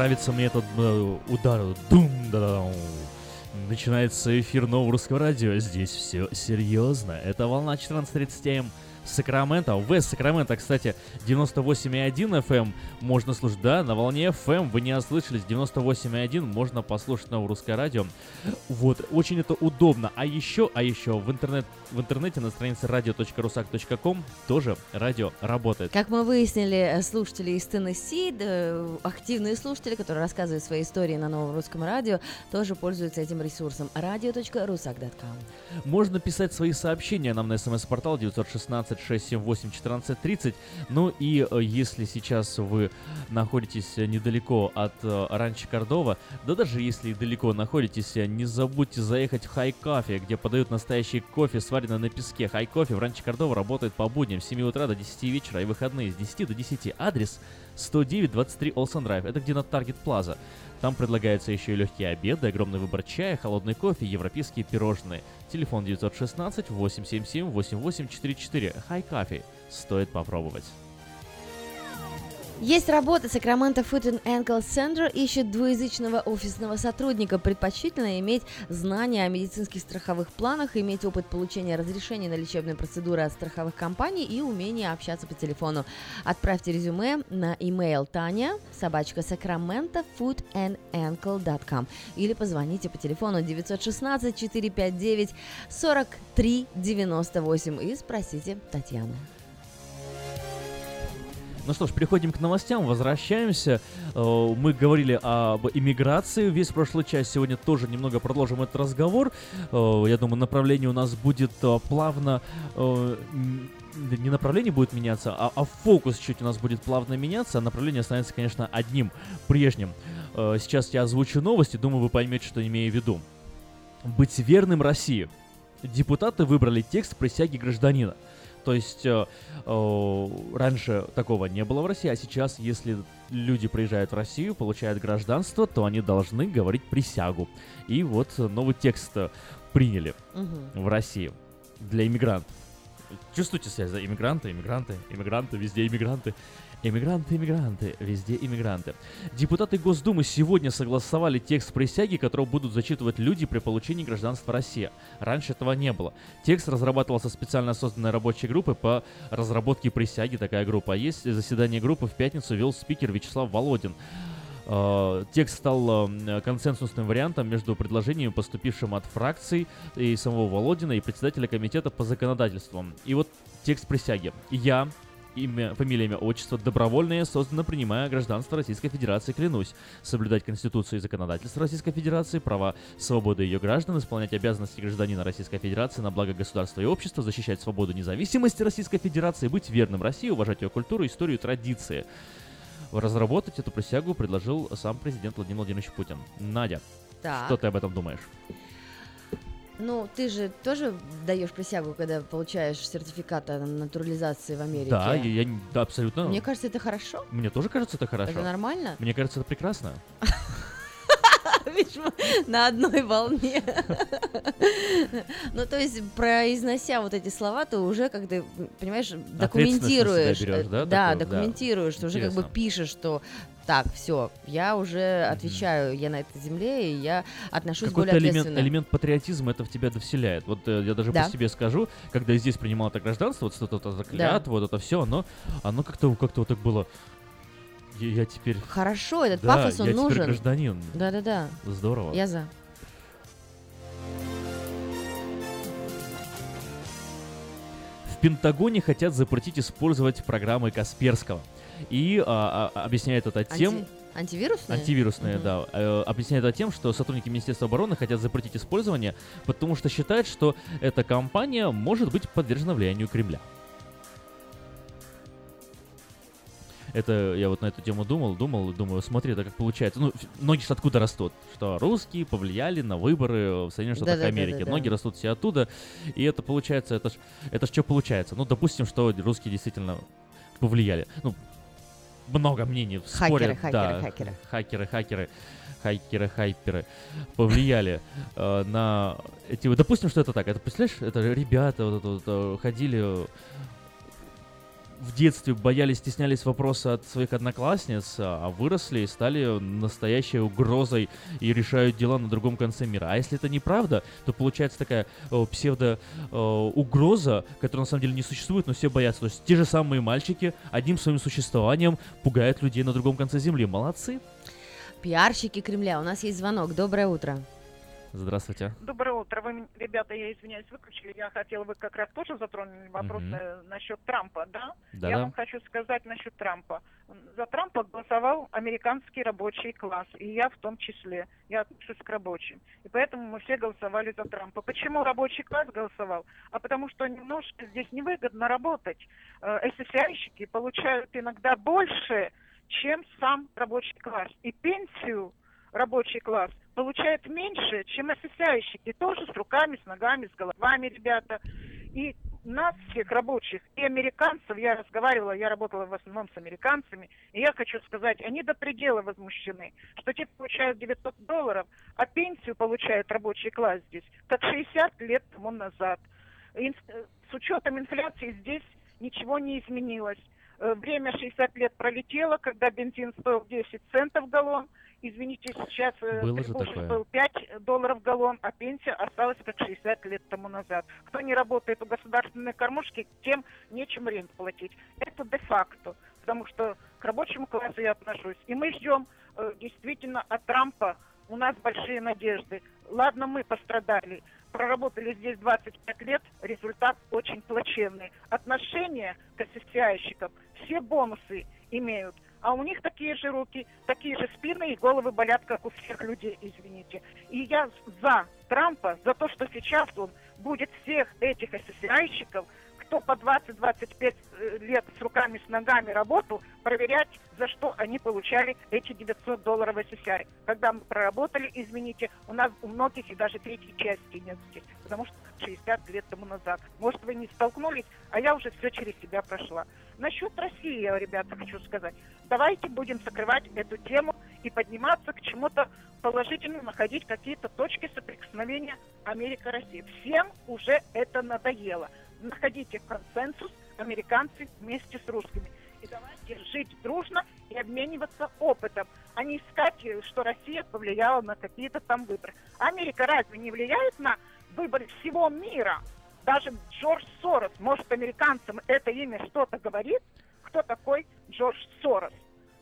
S3: Нравится мне этот э, удар. Дум да да Начинается эфир нового русского радио. Здесь все серьезно. Это волна 14.30 М. Сакраменто. В Сакраменто, кстати, 98,1 FM можно слушать, да, на волне FM вы не ослышались, 98,1 можно послушать новое русское радио. Вот, очень это удобно. А еще, а еще в, интернет, в интернете на странице radio.rusak.com тоже радио работает.
S4: Как мы выяснили, слушатели из Теннесси, да, активные слушатели, которые рассказывают свои истории на новом русском радио, тоже пользуются этим ресурсом. radio.rusak.com
S3: Можно писать свои сообщения нам на смс-портал 916 678 1430. Ну и э, если сейчас вы находитесь недалеко от э, Ранчо Кордова, да даже если далеко находитесь, не забудьте заехать в Хай Кофе, где подают настоящий кофе, сваренный на песке. Хай Кофе в Ранчо Кордова работает по будням с 7 утра до 10 вечера и выходные с 10 до 10. Адрес 109-23 Олсен Драйв. Это где на Таргет Плаза. Там предлагаются еще и легкие обеды, огромный выбор чая, холодный кофе, европейские пирожные. Телефон 916 877 8844. Хай Coffee. Стоит попробовать.
S4: Есть работа. Sacramento Foot and Ankle Center ищет двуязычного офисного сотрудника. Предпочтительно иметь знания о медицинских страховых планах, иметь опыт получения разрешений на лечебные процедуры от страховых компаний и умение общаться по телефону. Отправьте резюме на email Таня, собачка Sacramento Foot and Ankle.com или позвоните по телефону 916 459 43 98 и спросите Татьяну.
S3: Ну что ж, переходим к новостям, возвращаемся. Э, мы говорили об иммиграции весь прошлый час. Сегодня тоже немного продолжим этот разговор. Э, я думаю, направление у нас будет э, плавно не направление будет меняться, а, а фокус чуть у нас будет плавно меняться, а направление останется, конечно, одним, прежним. Сейчас я озвучу новости, думаю, вы поймете, что имею в виду. Быть верным России. Депутаты выбрали текст присяги гражданина – то есть э, э, раньше такого не было в России, а сейчас, если люди приезжают в Россию, получают гражданство, то они должны говорить присягу. И вот новый текст приняли угу. в России для иммигрантов. Чувствуете связь, да? Иммигранты, иммигранты, иммигранты, везде иммигранты. Иммигранты, иммигранты, везде иммигранты. Депутаты Госдумы сегодня согласовали текст присяги, который будут зачитывать люди при получении гражданства России. Раньше этого не было. Текст разрабатывался специально созданной рабочей группой по разработке присяги. Такая группа есть. Заседание группы в пятницу вел спикер Вячеслав Володин. Uh, текст стал uh, консенсусным вариантом между предложением, поступившим от фракций и самого Володина, и председателя комитета по законодательству. И вот текст присяги. Я, имя, фамилия, имя, отчество, добровольное, создано принимая гражданство Российской Федерации, клянусь, соблюдать Конституцию и законодательство Российской Федерации, права, свободы ее граждан, исполнять обязанности гражданина Российской Федерации на благо государства и общества, защищать свободу независимости Российской Федерации, быть верным России, уважать ее культуру, историю и традиции. Разработать эту присягу предложил сам президент Владимир Владимирович Путин. Надя, так. что ты об этом думаешь?
S4: Ну, ты же тоже даешь присягу, когда получаешь сертификат о натурализации в Америке.
S3: Да, я, я да, абсолютно.
S4: Мне кажется, это хорошо.
S3: Мне тоже кажется, это хорошо.
S4: Это нормально?
S3: Мне кажется, это прекрасно. *laughs*
S4: Видишь, на одной волне. Ну, то есть, произнося вот эти слова, ты уже, как ты, понимаешь, документируешь. Да, документируешь, что уже как бы пишешь, что так, все, я уже отвечаю, я на этой земле, и я отношусь более
S3: элемент, элемент патриотизма это в тебя довселяет. Вот э, я даже да. по себе скажу, когда я здесь принимал это гражданство, вот что-то, это клятва, да. вот это все, оно, оно как-то как вот так было Я, я теперь...
S4: Хорошо, этот
S3: Да,
S4: пафос, он
S3: я теперь
S4: нужен.
S3: гражданин.
S4: Да-да-да.
S3: Здорово.
S4: Я за.
S3: В Пентагоне хотят запретить использовать программы Касперского. И а, а, объясняет это тем...
S4: Анти- Антивирусные?
S3: Антивирусные,
S4: Мгм.
S3: да. Э, объясняет это тем, что сотрудники Министерства обороны хотят запретить использование, потому что считают, что эта компания может быть подвержена влиянию Кремля. Это я вот на эту тему думал, думал, думаю, смотри, это как получается. Ну, ноги ж откуда растут? Что русские повлияли на выборы в Соединенных Штатах
S4: Да-да-да-да-да.
S3: Америки. Ноги растут все оттуда. И это получается, это ж, это ж что получается? Ну, допустим, что русские действительно повлияли. Ну, много мнений в
S4: Хакеры, хакеры,
S3: да,
S4: хакеры.
S3: хакеры, хакеры, хакеры, хайперы повлияли э, на эти... вот Допустим, что это так. Это, представляешь, это ребята вот, это вот, э, ходили в детстве, боялись, стеснялись вопроса от своих одноклассниц, а выросли и стали настоящей угрозой и решают дела на другом конце мира. А если это неправда, то получается такая э, псевдо э, которая на самом деле не существует, но все боятся. То есть те же самые мальчики одним своим существованием пугают людей на другом конце земли. Молодцы.
S4: Пиарщики Кремля. У нас есть звонок. Доброе утро.
S3: Здравствуйте.
S22: Доброе утро. Вы, ребята, я извиняюсь, выключили. Я хотела, вы как раз тоже затронули вопрос э, насчет Трампа, да?
S3: Да-да.
S22: Я вам хочу сказать насчет Трампа. За Трампа голосовал американский рабочий класс, и я в том числе. Я отношусь к рабочим. И поэтому мы все голосовали за Трампа. Почему рабочий класс голосовал? А потому что немножко здесь невыгодно работать. Э, СССРщики получают иногда больше, чем сам рабочий класс. И пенсию рабочий класс получает меньше, чем СССРщики. Тоже с руками, с ногами, с головами, ребята. И нас, всех рабочих, и американцев, я разговаривала, я работала в основном с американцами, и я хочу сказать, они до предела возмущены, что те получают 900 долларов, а пенсию получает рабочий класс здесь, как 60 лет тому назад. Э, С учетом инфляции здесь ничего не изменилось. Э, Время 60 лет пролетело, когда бензин стоил 10 центов галлон. Извините, сейчас э,
S3: Было же такое.
S22: стоил 5 долларов галлон, а пенсия осталась как 60 лет тому назад. Кто не работает у государственной кормушки, тем нечем рент платить. Это де-факто, потому что к рабочему классу я отношусь. И мы ждем э, действительно от Трампа, у нас большие надежды. Ладно, мы пострадали, проработали здесь 25 лет, результат очень плачевный. Отношение к СССРщикам, все бонусы имеют, а у них такие же руки, такие же спины и головы болят, как у всех людей, извините. И я за Трампа, за то, что сейчас он будет всех этих СССРщиков, кто по 20-25 э, лет с руками, с ногами работал, проверять, за что они получали эти 900 долларов СССР. Когда мы проработали, извините, у нас у многих и даже третьей части нет здесь, потому что 60 лет тому назад. Может, вы не столкнулись, а я уже все через себя прошла. Насчет России, ребята, хочу сказать. Давайте будем закрывать эту тему и подниматься к чему-то положительному, находить какие-то точки соприкосновения Америка-Россия. Всем уже это надоело. Находите консенсус, американцы вместе с русскими. И давайте жить дружно и обмениваться опытом, а не искать, что Россия повлияла на какие-то там выборы. Америка разве не влияет на выборы всего мира? Даже Джордж Сорос, может, американцам это имя что-то говорит? Кто такой Джордж Сорос?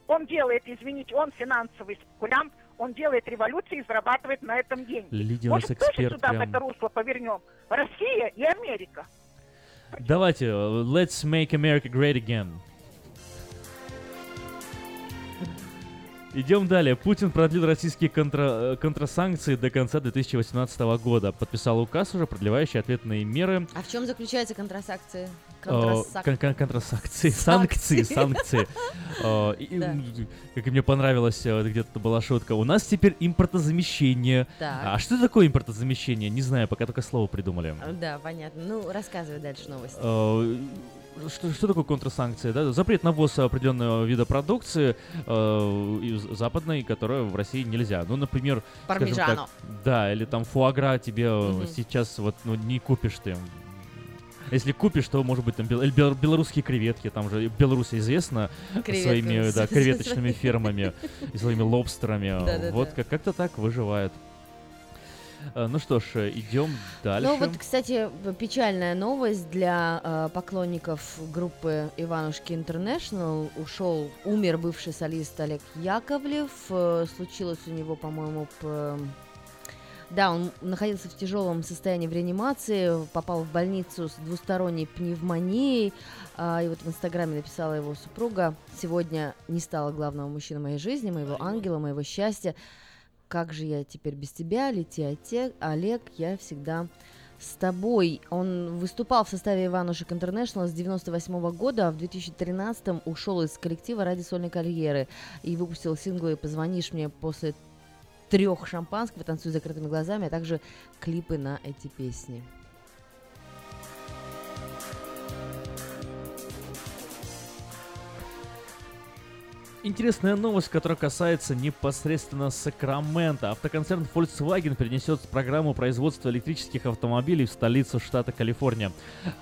S22: Он делает, извините, он финансовый спекулянт, он делает революции и зарабатывает на этом деньги.
S3: Нас
S22: Может, тоже сюда в
S3: прям.
S22: это русло повернем? Россия и Америка.
S3: Давайте, let's make America great again. Идем далее. Путин продлил российские контра- э, контрасанкции до конца 2018 года. Подписал указ уже, продлевающий ответные меры.
S4: А в чем заключаются контрасакции? Контрасак-
S3: кон- кон- контрасакции, санкции, *laughs*
S4: Санкции.
S3: Как и мне понравилось, э, где-то была шутка. У нас теперь импортозамещение. А что такое импортозамещение? Не знаю, пока только слово придумали.
S4: А, Да, понятно. Ну, рассказывай дальше новости.
S3: Э, Что, что такое контрсанкции? Да? Запрет на ввоз определенного вида продукции э, из западной, которая в России нельзя. Ну, например, так, да, или там фуагра тебе э, сейчас вот ну, не купишь ты. Если купишь, то, может быть, там бел- бел- белорусские креветки, там же Беларусь известна
S4: Креветками.
S3: своими да, креветочными фермами и своими лобстерами. Вот как- как-то так выживает. Э, Ну что ж, идем дальше.
S4: Ну вот, кстати, печальная новость для э, поклонников группы Иванушки Интернешнл. Ушел, умер бывший солист Олег Яковлев. Э, случилось у него, по-моему, п- да, он находился в тяжелом состоянии в реанимации, попал в больницу с двусторонней пневмонией. А, И вот в Инстаграме написала его супруга. Сегодня не стало главного мужчины моей жизни, моего ангела, моего счастья. Как же я теперь без тебя, лети, Олег, я всегда с тобой. Он выступал в составе Иванушек Интернешнл с 98 года, а в 2013 ушел из коллектива ради сольной карьеры и выпустил синглы «Позвонишь мне после трех шампанского, танцуй с закрытыми глазами, а также клипы на эти песни.
S3: Интересная новость, которая касается непосредственно Сакрамента. Автоконцерн Volkswagen перенесет программу производства электрических автомобилей в столицу штата Калифорния.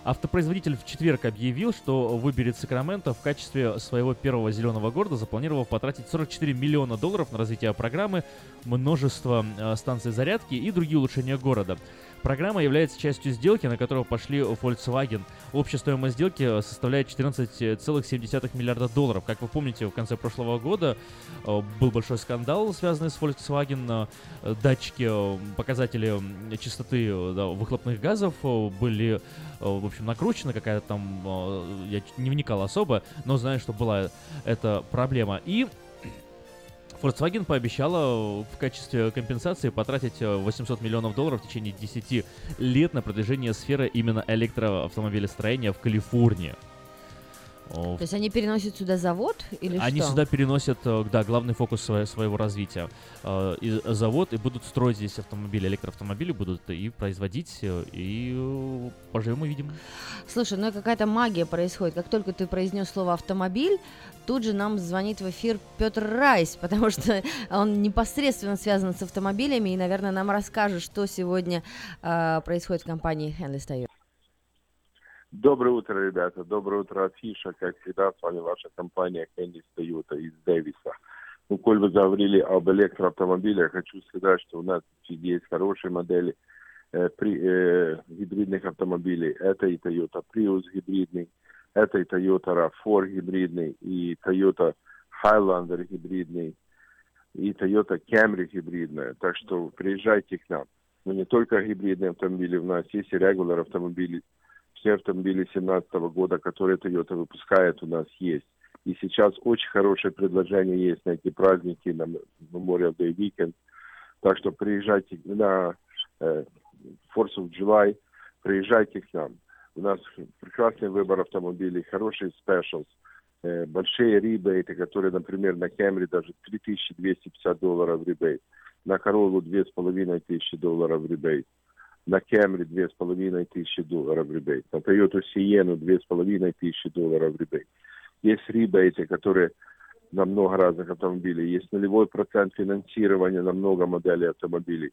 S3: Автопроизводитель в четверг объявил, что выберет Сакраменто в качестве своего первого зеленого города, запланировав потратить 44 миллиона долларов на развитие программы, множество э, станций зарядки и другие улучшения города. Программа является частью сделки, на которую пошли Volkswagen. Общая стоимость сделки составляет 14,7 миллиарда долларов. Как вы помните, в конце прошлого года э, был большой скандал, связанный с Volkswagen. Э, Датчики, э, показатели э, да, выхлопных газов э, были, э, в общем, накручены. Какая-то там, э, я не вникал особо, но знаю, что была эта проблема. И Volkswagen пообещала э, в качестве компенсации потратить э, 800 миллионов долларов в течение 10 лет на продвижение сферы именно электроавтомобилестроения в Калифорнии.
S4: То есть они переносят сюда завод или
S3: Они
S4: что?
S3: сюда переносят, э, да, главный фокус свое- своего развития. Э, И завод, и будут строить здесь автомобили, электроавтомобили будут и производить, э, и поживем и видим.
S4: Слушай, ну какая-то магия происходит. Как только ты произнес слово автомобиль, тут же нам звонит в эфир Петр Райс, *laughs* потому что он непосредственно связан с автомобилями и, наверное, нам расскажет, что сегодня э, происходит в компании Henley Toyota.
S24: Доброе утро, ребята. Доброе утро, Афиша. Как всегда, с вами ваша компания Кеннис Toyota из Дэвиса. Ну, коль вы говорили об электроавтомобилях, хочу сказать, что у нас есть хорошие модели э, при, э, гибридных автомобилей. Это и Toyota Prius гибридный, это и Toyota RAV4 гибридный, и Toyota Highlander гибридный, и Toyota Camry гибридная. Так что приезжайте к нам. Но не только гибридные автомобили, у нас есть и регуляр автомобили, все автомобили 2017 года, которые Toyota выпускает, у нас есть. И сейчас очень хорошее предложение есть на эти праздники, на Memorial Day Weekend. Так что приезжайте на э, Fourth of July, приезжайте к нам. У нас прекрасный выбор автомобилей, хорошие specials, э, большие ребейты, которые, например, на Camry даже 3250 долларов ребейт, на Corolla 2500 долларов ребейт, на Camry 2500 долларов ребейт, на Toyota Sienna 2500 долларов ребейт. Есть ребейты, которые на много разных автомобилей. Есть нулевой процент финансирования на много моделей автомобилей.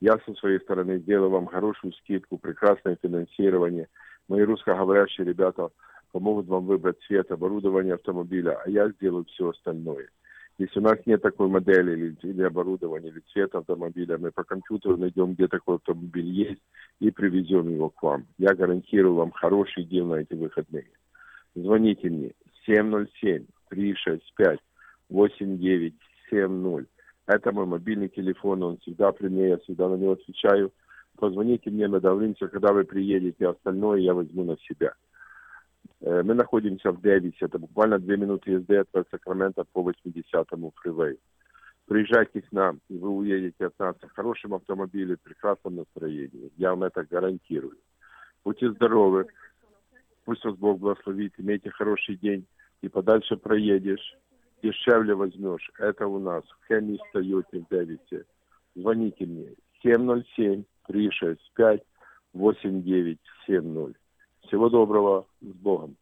S24: Я со своей стороны сделаю вам хорошую скидку, прекрасное финансирование. Мои русскоговорящие ребята помогут вам выбрать цвет оборудования автомобиля, а я сделаю все остальное. Если у нас нет такой модели или, или оборудования, или цвета автомобиля, мы по компьютеру найдем, где такой автомобиль есть, и привезем его к вам. Я гарантирую вам хороший дел на эти выходные. Звоните мне 707-365-8970. Это мой мобильный телефон, он всегда при мне, я всегда на него отвечаю. Позвоните мне, мы договоримся, когда вы приедете, остальное я возьму на себя. Э, Мы находимся в Дэвисе, это буквально две минуты езды от Сакрамента по 80-му фривею. Приезжайте к нам, и вы уедете от нас в хорошем автомобиле, в прекрасном настроении. Я вам это гарантирую. Будьте здоровы, пусть вас Бог благословит, имейте хороший день, и подальше проедешь, дешевле возьмешь. Это у нас в Хэмми Тойоте в Дэвисе. Звоните мне 707-365-8970. Всего доброго, с Богом.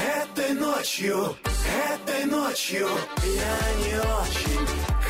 S12: Этой ночью, этой ночью я не очень.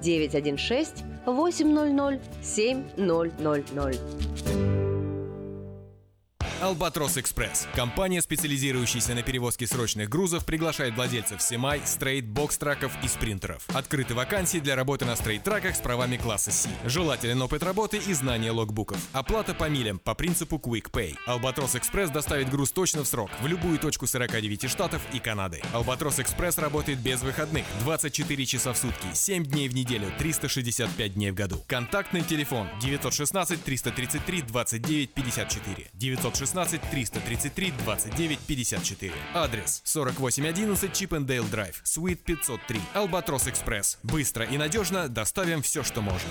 S25: 916 800 7000.
S26: Albatross Express. Компания, специализирующаяся на перевозке срочных грузов, приглашает владельцев semi, straight, box truck ов и спринтеров. Открыты вакансии для работы на straight truck ах с правами класса C. Желателен опыт работы и знание логбуков. Оплата по милям по принципу Quick Pay. Albatross Express доставит груз точно в срок в любую точку 49 штатов и Канады. Albatross Express работает без выходных 24 часа в сутки, 7 дней в неделю, 365 дней в году. Контактный телефон 916 333 29 54 916 333 29 54. Адрес 4811 Chippendale Drive, Suite 503. Albatross Express. Быстро и надежно доставим все, что можно.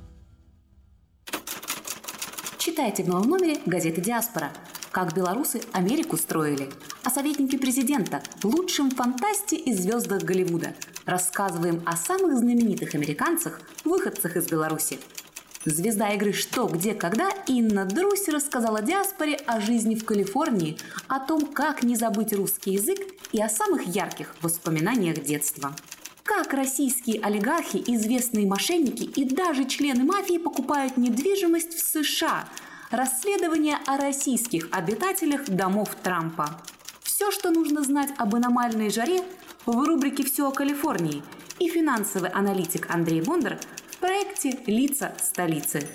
S19: Читайте в новом номере газеты «Диаспора». Как белорусы Америку строили. О советнике президента, лучшем фантасте и звездах Голливуда. Рассказываем о самых знаменитых американцах, выходцах из Беларуси. Звезда игры «Что, где, когда» Инна Друсь рассказала диаспоре о жизни в Калифорнии, о том, как не забыть русский язык и о самых ярких воспоминаниях детства. Как российские олигархи, известные мошенники и даже члены мафии покупают недвижимость в США. Расследование о российских обитателях домов Трампа. Все, что нужно знать об аномальной жаре в рубрике «Все о Калифорнии» и финансовый аналитик Андрей Бондар в проекте «Лица столицы».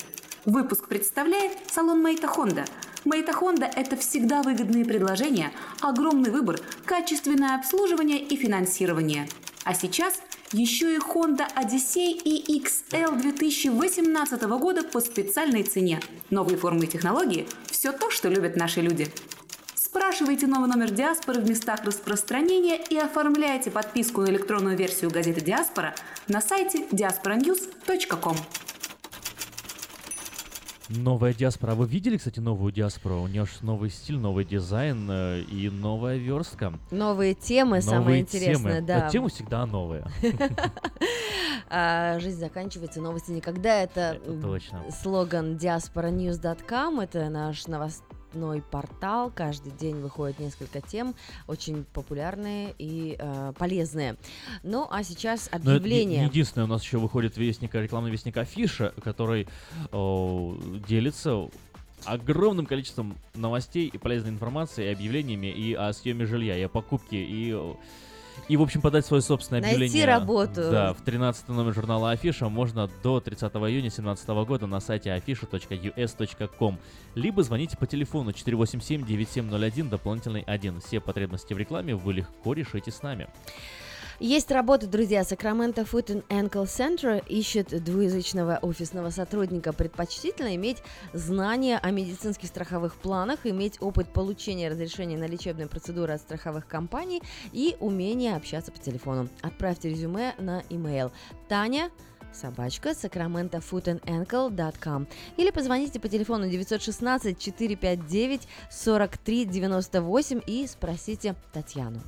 S19: Выпуск представляет салон Мейта Хонда. Мейта Хонда – это всегда выгодные предложения, огромный выбор, качественное обслуживание и финансирование. А сейчас еще и Honda Odyssey и XL 2018 года по специальной цене. Новые формы и технологии – все то, что любят наши люди. Спрашивайте новый номер «Диаспоры» в местах распространения и оформляйте подписку на электронную версию газеты «Диаспора» на сайте diasporanews.com.
S3: Новая диаспора. Вы видели, кстати, новую диаспору? У нее же новый стиль, новый дизайн э, и новая верстка.
S25: Новые темы,
S3: Новые
S25: самое интересное,
S3: темы.
S25: да.
S3: А темы всегда новые. *laughs*
S25: А, Жизнь заканчивается, новости никогда. Это, слоган diasporanews.com. Это наш новостной портал. Каждый день выходит несколько тем, очень популярные и э, полезные. Ну, а сейчас
S3: Но это не-
S25: объявление.
S3: единственное, у нас еще выходит вестник, рекламный вестник Афиша, который о, делится огромным количеством новостей и полезной информации, и объявлениями, и о съеме жилья, и о покупке, и, и в общем, подать свое собственное
S25: Найти
S3: объявление.
S25: работу.
S3: Да, в 13 номер журнала Афиша можно до 30 июня 2017 года на сайте afisha.us.com. Либо звоните по телефону 487-9701, дополнительный 1. Все потребности в рекламе вы легко решите с нами.
S4: Есть работа, друзья. Сакраменто Foot and Ankle Center ищет двуязычного офисного сотрудника. Предпочтительно иметь знания о медицинских страховых планах, иметь опыт получения разрешения на лечебные процедуры от страховых компаний и умение общаться по телефону. Отправьте резюме на email Таня собачка sacramento.footandAnkle.com или позвоните по телефону 916 459 43 98 и спросите Татьяну.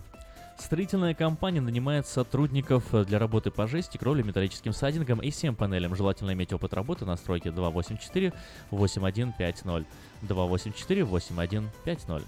S3: Строительная компания нанимает сотрудников для работы по жести, кровле, металлическим сайдингам и всем панелям. Желательно иметь опыт работы на стройке 284-8150. 284-8150.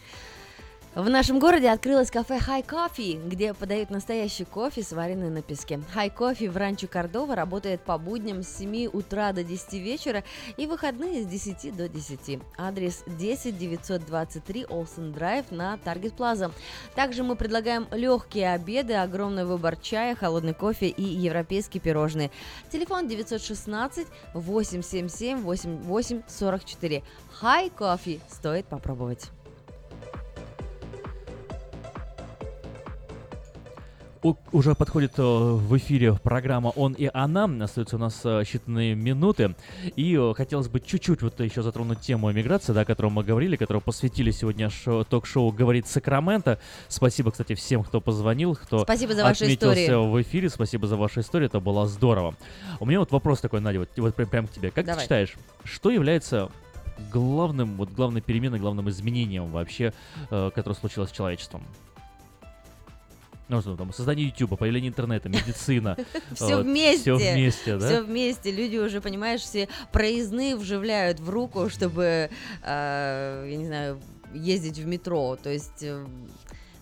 S4: В нашем городе открылось кафе High Coffee, где подают настоящий кофе, сваренный на песке. High Coffee в Ранчо Кордова работает по будням с 7 утра до 10 вечера и выходные с 10 до 10. Адрес 10 923 Олсен Драйв на Таргет Плаза. Также мы предлагаем легкие обеды, огромный выбор чая, холодный кофе и европейские пирожные. Телефон 916 877 8844. High Coffee стоит попробовать.
S3: Уже подходит э, в эфире программа «Он и она». Остаются у нас э, считанные минуты. И э, хотелось бы чуть-чуть вот еще затронуть тему эмиграции, да, о которой мы говорили, которую посвятили сегодня шоу, ток-шоу «Говорит Сакраменто». Спасибо, кстати, всем, кто позвонил, кто
S4: Спасибо за ваши
S3: отметился
S4: истории.
S3: в эфире. Спасибо за ваши истории, это было здорово. У меня вот вопрос такой, Надя, вот, вот прям к тебе. Как
S4: Давай.
S3: ты считаешь, что является главным, вот главной переменой, главным изменением вообще, э, которое случилось с человечеством? Ну, что там, создание YouTube, появление интернета, медицина. *laughs*
S4: Все вместе.
S3: Все вместе, да?
S4: Все вместе. Люди уже, понимаешь, все проездные вживляют в руку, чтобы, э, я не знаю, ездить в метро. То есть э,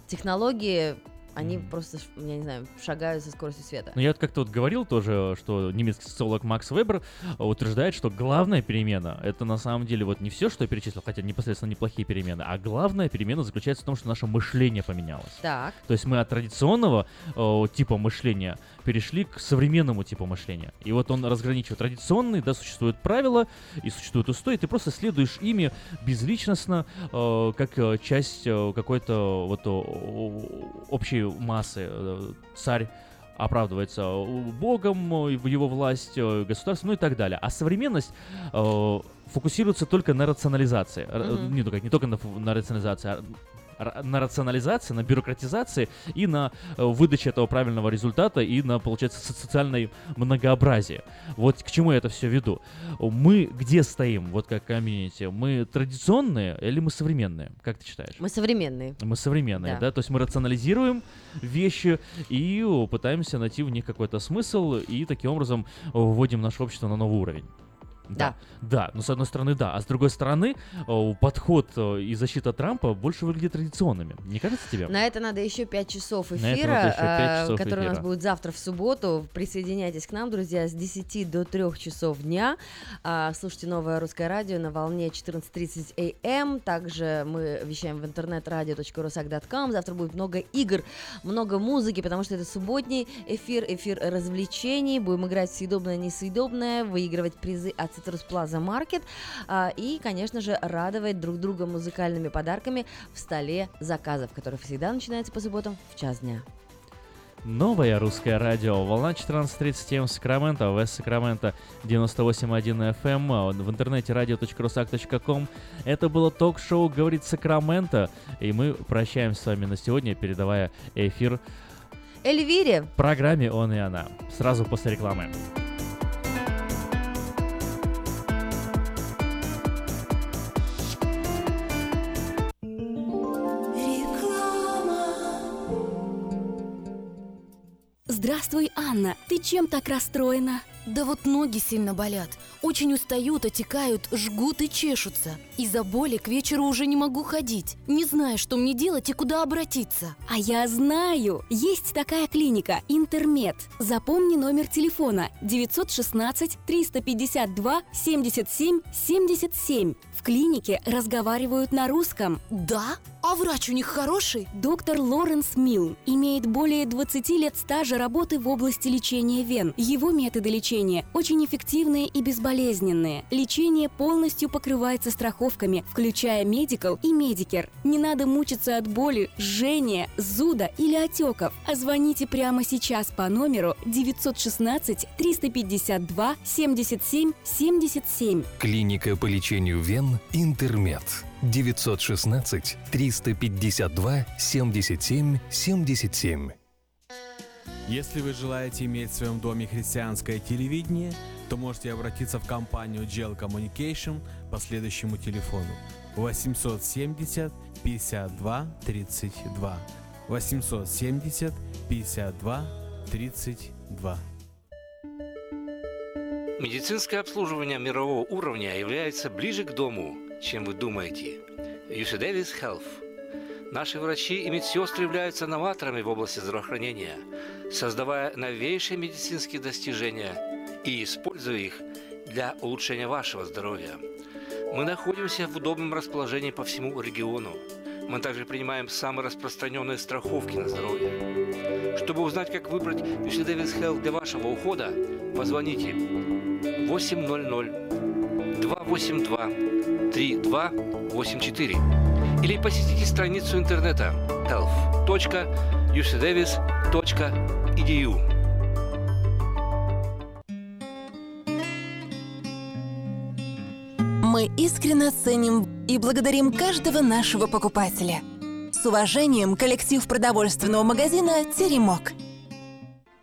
S4: технологии они просто, я не знаю, шагают со скоростью света.
S3: Ну, я вот как-то вот говорил тоже, что немецкий социолог Макс Вебер утверждает, что главная перемена — это на самом деле вот не все, что я перечислил, хотя непосредственно неплохие перемены, а главная перемена заключается в том, что наше мышление поменялось.
S4: Так.
S3: То есть мы от традиционного э, типа мышления перешли к современному типу мышления. И вот он разграничивает традиционный, да, существуют правила и существуют устои, ты просто следуешь ими безличностно, э, как э, часть э, какой-то вот общей массы. Э, Царь оправдывается Богом, его власть, государством, ну и так далее. А современность э, фокусируется только на рационализации.
S4: Мгм.
S3: Не, только, не только на, на рационализации, а на рационализации, на бюрократизации и на э, выдаче этого правильного результата и на, получается, со- социальное многообразие. Вот к чему я это все веду. Мы где стоим, вот как комьюнити? Мы традиционные или мы современные? Как ты считаешь?
S4: Мы современные.
S3: Мы современные,
S4: Да.
S3: да. То есть мы рационализируем вещи и о, пытаемся найти в них какой-то смысл и таким образом о, вводим наше общество на новый уровень. Да. Да, ну с одной стороны, да. А с другой стороны, о, подход о, и защита Трампа больше выглядит традиционными. Не кажется тебе?
S4: На это надо еще 5 часов эфира,
S3: еще пять
S4: э,
S3: часов
S4: который у нас
S3: эфира.
S4: будет завтра в субботу. Присоединяйтесь к нам, друзья, с 10 до 3 часов дня. А, Слушайте новое русское радио на волне 14.30 АМ. Также мы вещаем в интернет-радио.русак.ком. Завтра будет много игр, много музыки, потому что это субботний эфир, эфир развлечений. Будем играть съедобное, несъедобное, выигрывать призы от Citrus Plaza Market и, конечно же, радовать друг друга музыкальными подарками в столе заказов, который всегда начинается по субботам в час дня.
S3: Новое русское радио. Волна 14.30 М Сакраменто, в Сакраменто 98.1 FM, в интернете radio.rusak.com. Это было ток-шоу «Говорит Сакраменто», и мы прощаемся с вами на сегодня, передавая эфир
S4: Эльвире!
S3: программе «Он и она». Сразу после рекламы.
S27: Здравствуй, Анна. Ты чем так расстроена? Да вот ноги сильно болят. Очень устают, отекают, жгут и чешутся. Из-за боли к вечеру уже не могу ходить. Не знаю, что мне делать и куда обратиться.
S19: А я знаю! Есть такая клиника «Интермед». Запомни номер телефона 916 352 77 77. В клинике разговаривают на русском.
S27: Да? А врач у них хороший?
S19: Доктор Лоренс Милн имеет более 20 лет стажа работы в области лечения вен. Его методы лечения очень эффективные и безболезненные. Лечение полностью покрывается
S27: страховками, включая Medi-Cal и Medicare. Не надо мучиться от боли, жжения, зуда или отеков. А звоните прямо сейчас по номеру 916 352 77 77.
S28: Клиника по лечению вен «Интермед». 916 352 77 77.
S29: Если вы желаете иметь в своем доме христианское телевидение, то можете обратиться в компанию Gel Communication по следующему телефону 870 52 32 870 52 32.
S18: Медицинское обслуживание мирового уровня является ближе к дому, чем вы думаете. UC Davis Health. Наши врачи и медсестры являются новаторами в области здравоохранения, создавая новейшие медицинские достижения и используя их для улучшения вашего здоровья. Мы находимся в удобном расположении по всему региону. Мы также принимаем самые распространенные страховки на здоровье. Чтобы узнать, как выбрать UC Davis Health для вашего ухода, позвоните 800 282 3284 или посетите страницу интернета health.ucdavis.edu.
S20: Мы искренне ценим и благодарим каждого нашего покупателя. С уважением, коллектив продовольственного магазина «Теремок».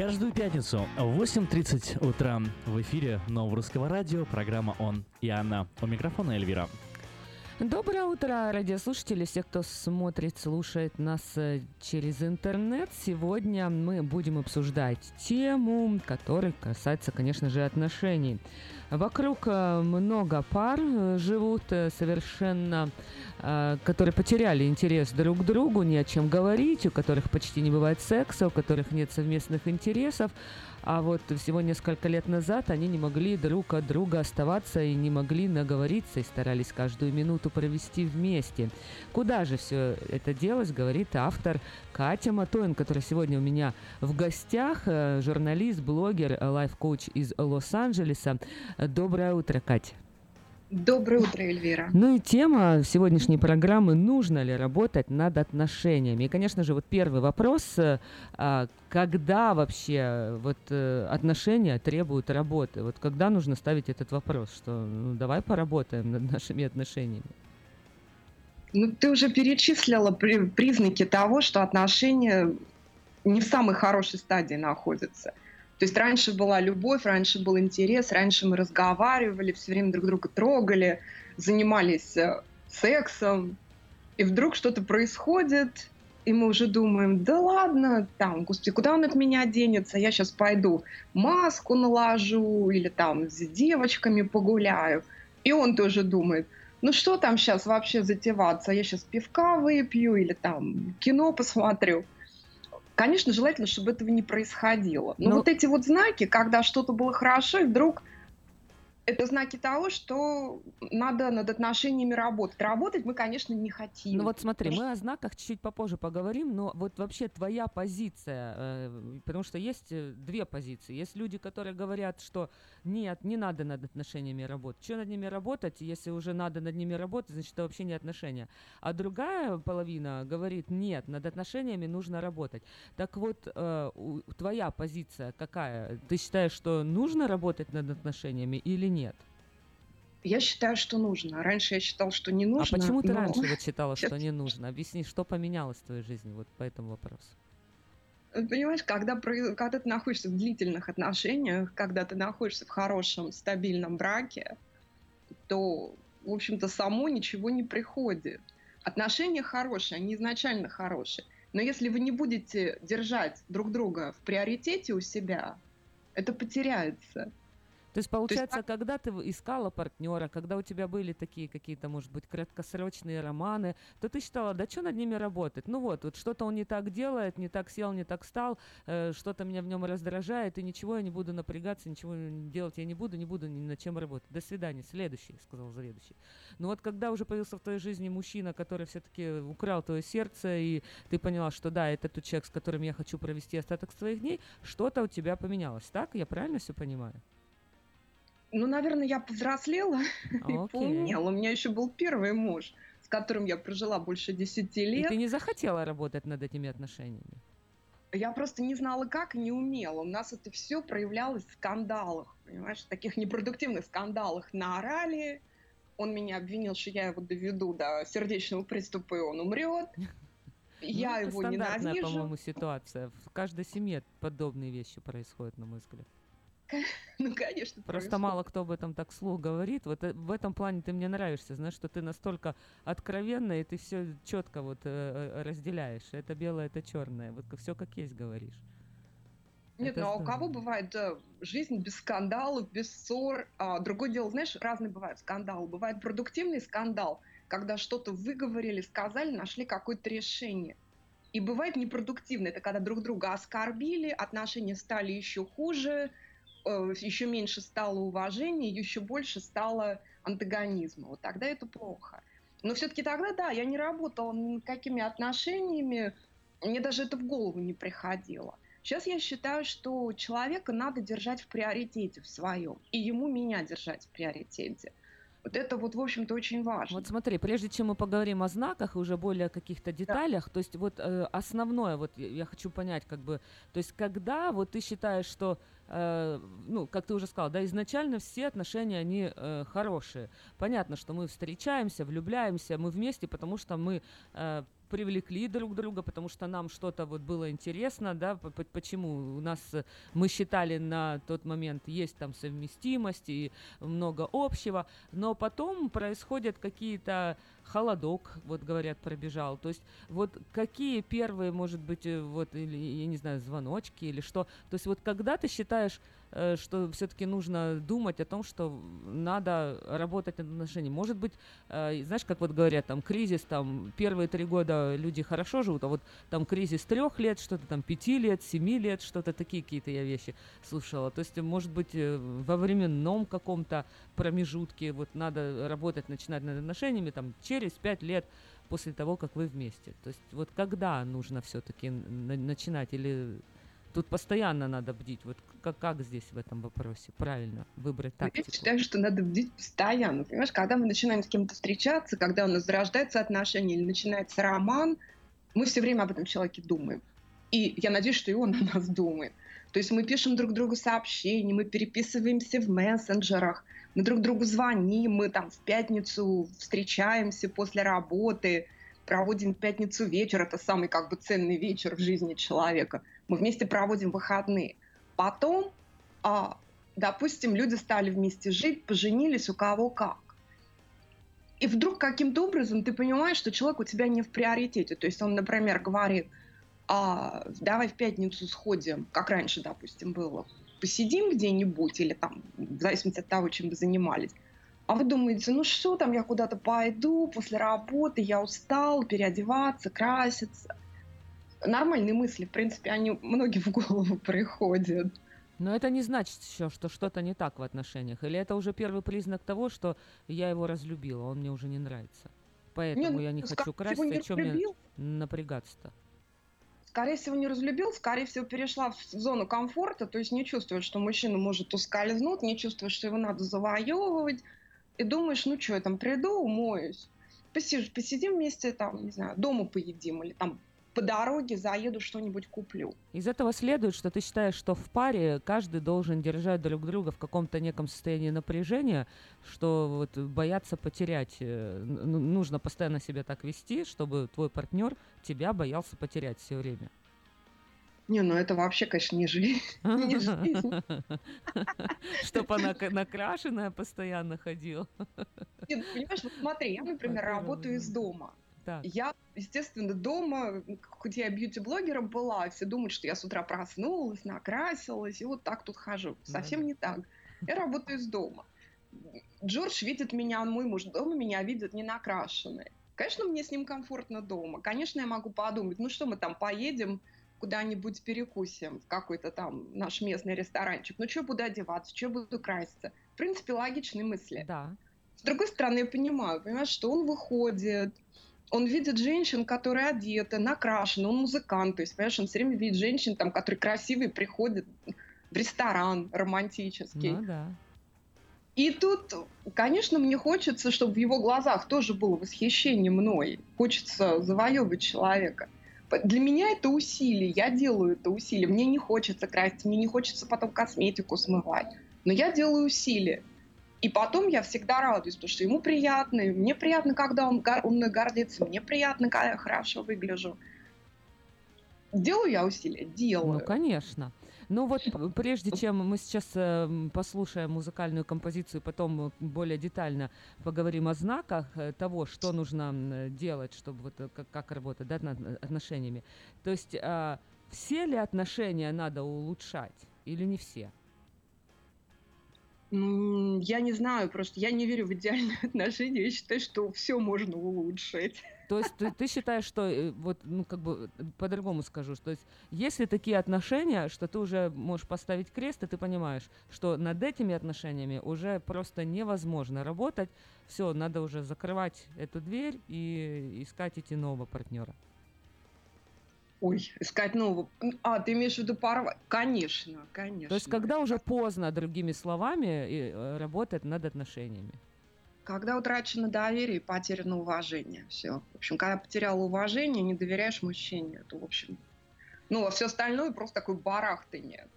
S3: Каждую пятницу в 8.30 утра в эфире Нового Русского Радио программа «Он» и она. У микрофона Эльвира.
S30: Доброе утро, радиослушатели, все, кто смотрит, слушает нас э, через интернет. Сегодня мы будем обсуждать тему, которая касается, конечно же, отношений. Вокруг э, много пар э, живут совершенно, которые потеряли интерес друг к другу, ни о чем говорить, у которых почти не бывает секса, у которых нет совместных интересов. А вот всего несколько лет назад они не могли друг от друга оставаться и не могли наговориться и старались каждую минуту провести вместе. Куда же все это делось, говорит автор Катя Матоин, которая сегодня у меня в гостях, э, журналист, блогер, лайф-коуч из Лос-Анджелеса. Доброе утро, Катя.
S31: Доброе утро, Эльвира.
S30: Ну и тема сегодняшней программы «Нужно ли работать над отношениями?» И, конечно же, вот первый вопрос, э, а, когда вообще вот э, отношения требуют работы? Вот когда нужно ставить этот вопрос, что ну, давай поработаем над нашими отношениями?
S31: Ну, ты уже перечислила признаки того, что отношения не в самой хорошей стадии находятся – то есть раньше была любовь, раньше был интерес, раньше мы разговаривали, все время друг друга трогали, занимались э, сексом, и вдруг что-то происходит, и мы уже думаем, да ладно, там, господи, куда он от меня денется, я сейчас пойду маску наложу или там с девочками погуляю. И он тоже думает, ну что там сейчас вообще затеваться, я сейчас пивка выпью или там кино посмотрю. Конечно, желательно, чтобы этого не происходило. Но, Но... вот эти вот знаки, когда что-то было хорошо, и вдруг это знаки того, что надо над отношениями работать. Работать мы, конечно, не хотим.
S30: Ну вот смотри, мы о знаках чуть-чуть попозже поговорим, но вот вообще твоя позиция, э, потому что есть э, две позиции. Есть люди, которые говорят, что нет, не надо над отношениями работать. Что над ними работать, если уже надо над ними работать, значит, это вообще не отношения. А другая половина говорит, нет, над отношениями нужно работать. Так вот, э, твоя позиция какая? Ты считаешь, что нужно работать над отношениями или нет?
S31: Я считаю, что нужно. Раньше я считал, что не нужно.
S30: А почему ты но... раньше вот *laughs* считала, что не нужно? Объясни, что поменялось в твоей жизни вот по этому вопросу?
S31: Понимаешь, когда, когда ты находишься в длительных отношениях, когда ты находишься в хорошем, стабильном браке, то, в общем-то, само ничего не приходит. Отношения хорошие, они изначально хорошие. Но если вы не будете держать друг друга в приоритете у себя, это потеряется.
S30: То есть, получается, То есть, когда ты искала партнера, когда у тебя были такие какие-то, может быть, краткосрочные романы, то ты считала, да что над ними работать? Ну вот, вот что-то он не так делает, не так сел, не так стал, э, что-то меня в нем раздражает, и ничего я не буду напрягаться, ничего делать я не буду, не буду ни над чем работать. До свидания, следующий, сказал заведующий. Но вот когда уже появился в твоей жизни мужчина, который все-таки украл твое сердце, и ты поняла, что да, это тот человек, с которым я хочу провести остаток своих дней, что-то у тебя поменялось, так? Я правильно все понимаю?
S31: Ну, наверное, я повзрослела *laughs* и поумнела. У меня еще был первый муж, с которым я прожила больше десяти лет.
S30: И ты не захотела работать над этими отношениями?
S31: Я просто не знала, как, и не умела. У нас это все проявлялось в скандалах, понимаешь, в таких непродуктивных скандалах. Наорали, он меня обвинил, что я его доведу до сердечного приступа, и он умрет. *laughs* Я
S30: ну,
S31: его
S30: ненавижу. по-моему, ситуация. В каждой семье подобные вещи происходят, на мой взгляд. *laughs*
S31: Ну, конечно.
S30: Просто мало кто об этом так слух говорит. Вот э, в этом плане ты мне нравишься, знаешь, что ты настолько откровенная, и ты все четко вот э, э, разделяешь. Это белое, это черное. Вот все как есть говоришь.
S31: Нет, это ну а у кого бывает да, жизнь без скандалов, без ссор? А, другое дело, знаешь, разные бывают скандалы. Бывает продуктивный скандал, когда что-то выговорили, сказали, нашли какое-то решение. И бывает непродуктивный, это когда друг друга оскорбили, отношения стали еще хуже, еще меньше стало уважения, еще больше стало антагонизма. Вот тогда это плохо. Но все-таки тогда, да, я не работала никакими отношениями, мне даже это в голову не приходило. Сейчас я считаю, что человека надо держать в приоритете в своем, и ему меня держать в приоритете. Вот это вот, в общем-то, очень важно.
S30: Вот смотри, прежде чем мы поговорим о знаках и уже более о каких-то деталях, да. то есть вот э, основное, вот я хочу понять, как бы, то есть когда вот ты считаешь, что, э, ну, как ты уже сказал, да, изначально все отношения, они э, хорошие. Понятно, что мы встречаемся, влюбляемся, мы вместе, потому что мы э, привлекли друг друга, потому что нам что-то вот было интересно, да, почему у нас э, мы считали на тот момент есть там совместимость и много общего, но потом происходят какие-то холодок, вот говорят, пробежал. То есть вот какие первые, может быть, э, вот, или, я не знаю, звоночки или что. То есть вот когда ты считаешь, э, что все-таки нужно думать о том, что надо работать над отношениями. Может быть, э, знаешь, как вот говорят, там кризис, там первые три года люди хорошо живут, а вот там кризис трех лет, что-то там пяти лет, семи лет, что-то такие какие-то я вещи слушала. То есть, может быть, во временном каком-то промежутке вот надо работать, начинать над отношениями, там через через пять лет после того, как вы вместе. То есть вот когда нужно все-таки на- начинать или Тут постоянно надо бдить. Вот как, как здесь в этом вопросе правильно выбрать ну, тактику?
S31: Я считаю, что надо бдить постоянно. Понимаешь, когда мы начинаем с кем-то встречаться, когда у нас зарождается отношение или начинается роман, мы все время об этом человеке думаем. И я надеюсь, что и он *laughs* о нас думает. То есть мы пишем друг другу сообщения, мы переписываемся в мессенджерах, мы друг другу звоним, мы там в пятницу встречаемся после работы, проводим пятницу вечер, это самый как бы ценный вечер в жизни человека. Мы вместе проводим выходные. Потом, а, допустим, люди стали вместе жить, поженились, у кого как. И вдруг каким-то образом ты понимаешь, что человек у тебя не в приоритете. То есть он, например, говорит – а, давай в пятницу сходим, как раньше, допустим, было, посидим где-нибудь или там, в зависимости от того, чем вы занимались. А вы думаете, ну что там, я куда-то пойду после работы, я устал, переодеваться, краситься. Нормальные мысли, в принципе, они многим *laughs* в голову приходят.
S30: Но это не значит еще, что что-то не так в отношениях. Или это уже первый признак того, что я его разлюбила, он мне уже не нравится. Поэтому не, я не хочу краситься, и что мне напрягаться-то?
S31: Скорее всего, не разлюбил, скорее всего, перешла в зону комфорта, то есть не чувствует, что мужчина может ускользнуть, не чувствует, что его надо завоевывать, и думаешь, ну что, я там приду, умоюсь, посижу, посидим вместе, там, не знаю, дома поедим, или там по дороге заеду, что-нибудь куплю.
S30: Из этого следует, что ты считаешь, что в паре каждый должен держать друг друга в каком-то неком состоянии напряжения, что вот бояться потерять, э, нужно постоянно себя так вести, чтобы твой партнер тебя боялся потерять все время.
S31: Не, ну это вообще, конечно, не жизнь. *laughs* *laughs* Не жизнь. *laughs*
S30: Чтоб она накрашенная постоянно ходила.
S31: Нет, понимаешь, вот смотри, я, например, работаю из дома. Я, естественно, дома, хоть я бьюти-блогером была, все думают, что я с утра проснулась, накрасилась, и вот так тут хожу. Совсем да. не так. Я работаю из дома. Джордж видит меня, мой муж дома меня видит не накрашенной. Конечно, мне с ним комфортно дома. Конечно, я могу подумать, ну что мы там поедем куда-нибудь перекусим в какой-то там наш местный ресторанчик. Ну что буду одеваться, что буду краситься. В принципе, логичные мысли.
S30: Да.
S31: С другой стороны, я понимаю, понимаешь, что он выходит, он видит женщин, которые одеты, накрашены, он музыкант, то есть, понимаешь, он все время видит женщин, там, которые красивые, приходят в ресторан романтический.
S30: Ну да.
S31: И тут, конечно, мне хочется, чтобы в его глазах тоже было восхищение мной. Хочется завоевывать человека. Для меня это усилие, я делаю это усилие. Мне не хочется красить, мне не хочется потом косметику смывать. Но я делаю усилия. И потом я всегда радуюсь, потому что ему приятно, и мне приятно, когда он, он мной гордится, мне приятно, когда я хорошо выгляжу. Делаю я усилия? Делаю.
S30: Ну, конечно. Ну вот прежде чем мы сейчас э, послушаем музыкальную композицию, потом более детально поговорим о знаках э, того, что нужно делать, чтобы вот э, как, как работать да, над отношениями. То есть э, все ли отношения надо улучшать или не все?
S31: Ну, я не знаю, просто я не верю в идеальные *laughs* отношения. Я считаю, что все можно улучшить.
S30: То есть ты, ты считаешь, что э, вот, ну, как бы по-другому скажу, что есть, если такие отношения, что ты уже можешь поставить крест, и ты понимаешь, что над этими отношениями уже просто невозможно работать, все, надо уже закрывать эту дверь и искать идти нового партнера.
S31: Ой, искать нового. А, ты имеешь в виду порвать? Конечно, конечно.
S30: То есть, когда уже поздно, другими словами, э, работать над отношениями?
S31: Когда утрачено доверие и потеряно уважение. Все. В общем, когда потерял уважение, не доверяешь мужчине, то, в общем, ну, а все остальное просто такое барахтание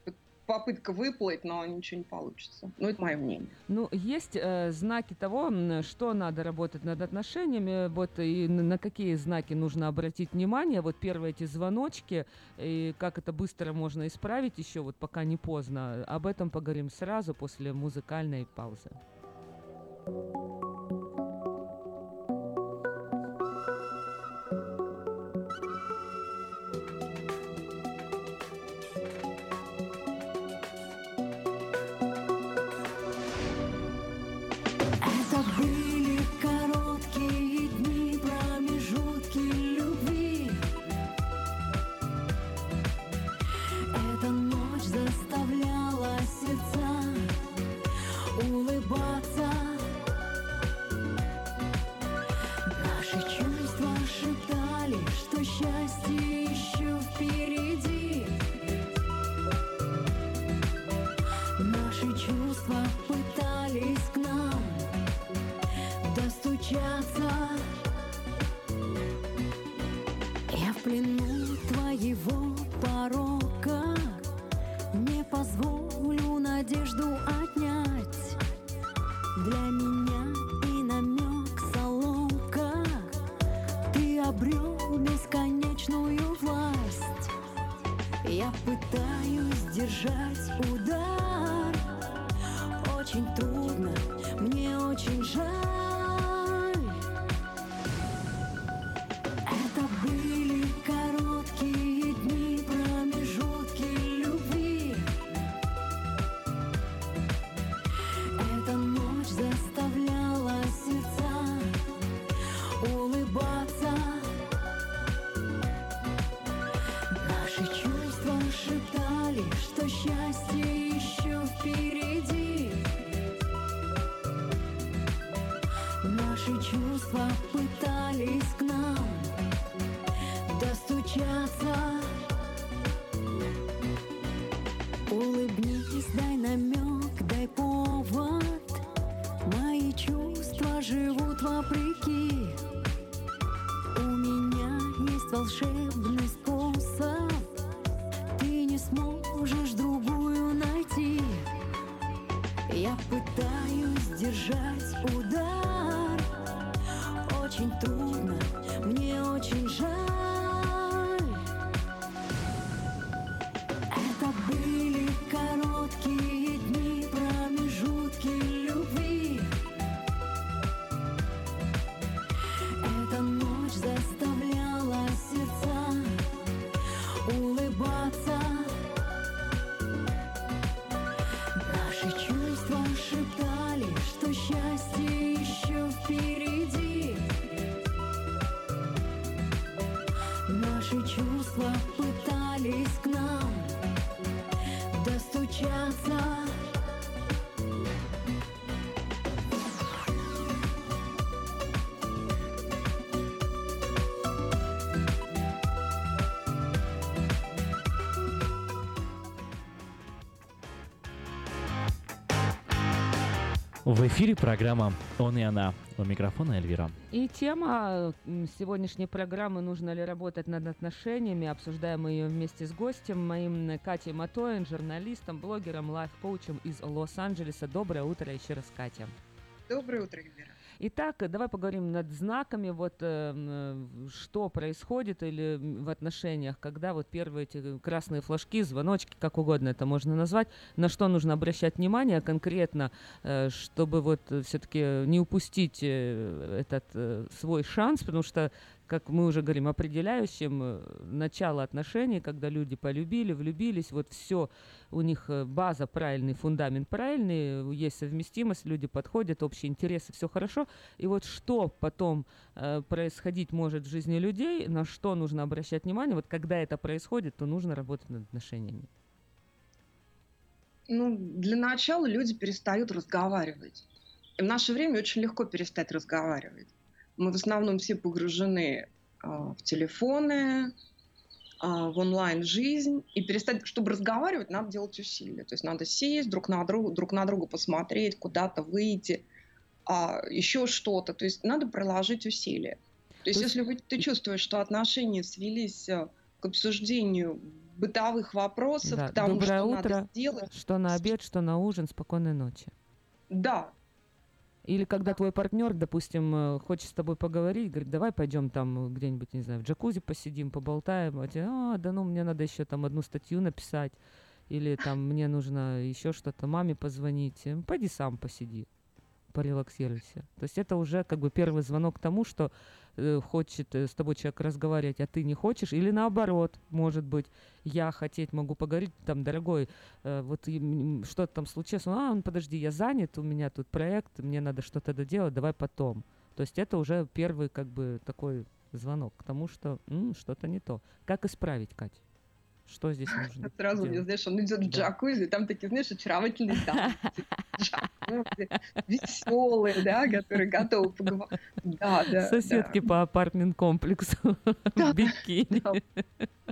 S31: попытка выплыть, но ничего не получится. Ну, это мое мнение.
S30: Ну, есть э, знаки того, что надо работать над отношениями, вот и на какие знаки нужно обратить внимание. Вот первые эти звоночки, и как это быстро можно исправить еще, вот пока не поздно. Об этом поговорим сразу после музыкальной паузы.
S12: Наши чувства
S3: В эфире программа «Он и она». У микрофона Эльвира.
S30: И тема сегодняшней программы «Нужно ли работать над отношениями?» Обсуждаем мы ее вместе с гостем, моим э, Катей Матоин, журналистом, блогером, лайф-коучем из Лос-Анджелеса. Доброе утро еще раз, Катя.
S31: Доброе утро, Эльвира.
S30: Итак, давай поговорим над знаками, вот э, м, э, что происходит или в отношениях, когда вот первые эти красные флажки, звоночки, как угодно это можно назвать, на что нужно обращать внимание конкретно, э, чтобы вот все-таки не упустить э, этот э, свой шанс, потому что как мы уже говорим, определяющим э, начало отношений, когда люди полюбили, влюбились, вот все, у них э, база правильный, фундамент правильный, э, есть совместимость, люди подходят, общие интересы, все хорошо. И вот что потом э, происходить может в жизни людей, на что нужно обращать внимание, вот когда это происходит, то нужно работать над отношениями.
S31: Ну, для начала люди перестают разговаривать. В наше время очень легко перестать разговаривать. Мы в основном все погружены а, в телефоны, а, в онлайн-жизнь. И перестать, чтобы разговаривать, надо делать усилия. То есть надо сесть друг на друга, друг на друга посмотреть, куда-то выйти, а, еще что-то. То есть надо приложить усилия. То есть,
S30: То есть-
S31: если вы, ты чувствуешь, что отношения свелись а, к обсуждению бытовых вопросов,
S30: Да,
S31: к тому,
S30: Доброе
S31: что
S30: утро,
S31: надо сделать,
S30: что на обед, что на ужин, спокойной ночи.
S31: да,
S30: Или когда твой партнер, допустим, э, хочет с тобой поговорить, говорит, давай пойдем там э, где-нибудь, не знаю, в джакузи посидим, поболтаем. А тебе, а, да ну, мне надо еще там одну статью написать. Или там мне нужно еще что-то маме позвонить. Э, Пойди сам посиди, порелаксируйся. То есть это уже как бы первый звонок к тому, что э, хочет э, с тобой человек разговаривать, а ты не хочешь. Или наоборот, может быть, я хотеть могу поговорить, там, дорогой, э, вот что-то там случилось, а, ну, подожди, я занят, у меня тут проект, мне надо что-то доделать, давай потом. То есть это уже первый как бы такой звонок к тому, что м, что-то не то. Как исправить, Кать? Что здесь нужно?
S31: Сразу мне, знаешь, он идет в джакузи, там такие, знаешь, очаровательные дамы. *laughs* Веселые, да, которые готовы поговорить. Да, да.
S30: Соседки по апартмент-комплексу *laughs* в бикини.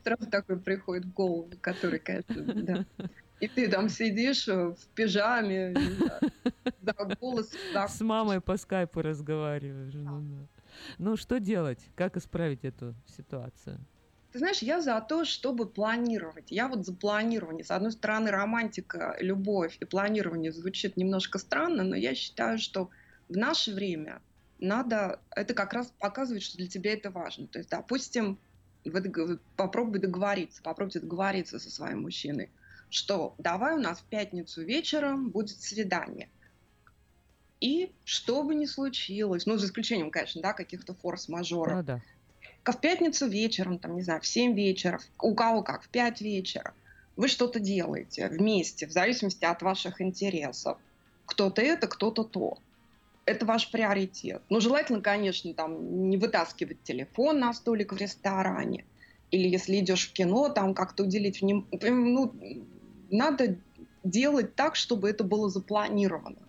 S31: Сразу такой приходит в голову, который, конечно, да. И ты там сидишь э, в пижаме, да, голос, да,
S30: С мамой по скайпу разговариваешь. Ну, да. Ну, что делать? Как исправить эту ситуацию?
S31: Ты знаешь, я за то, чтобы планировать. Я вот за планирование. С одной стороны, романтика, любовь и планирование звучит немножко странно, но я считаю, что в наше время надо... Это как раз показывает, что для тебя это важно. То есть, допустим, вы дог- попробуй договориться, попробуйте договориться со своим мужчиной, что давай у нас в пятницу вечером будет свидание. И что бы ни случилось, ну, за исключением, конечно, да, каких-то форс-мажоров,
S30: Ну да.
S31: Ка- в пятницу вечером, там, не знаю, в 7 вечера, у кого как, в 5 вечера, вы что-то делаете вместе, в зависимости от ваших интересов. Кто-то это, кто-то то. Это ваш приоритет. Но желательно, конечно, там не вытаскивать телефон на столик в ресторане. Или если идешь в кино, там как-то уделить внимание. Ну, надо делать так, чтобы это было запланировано.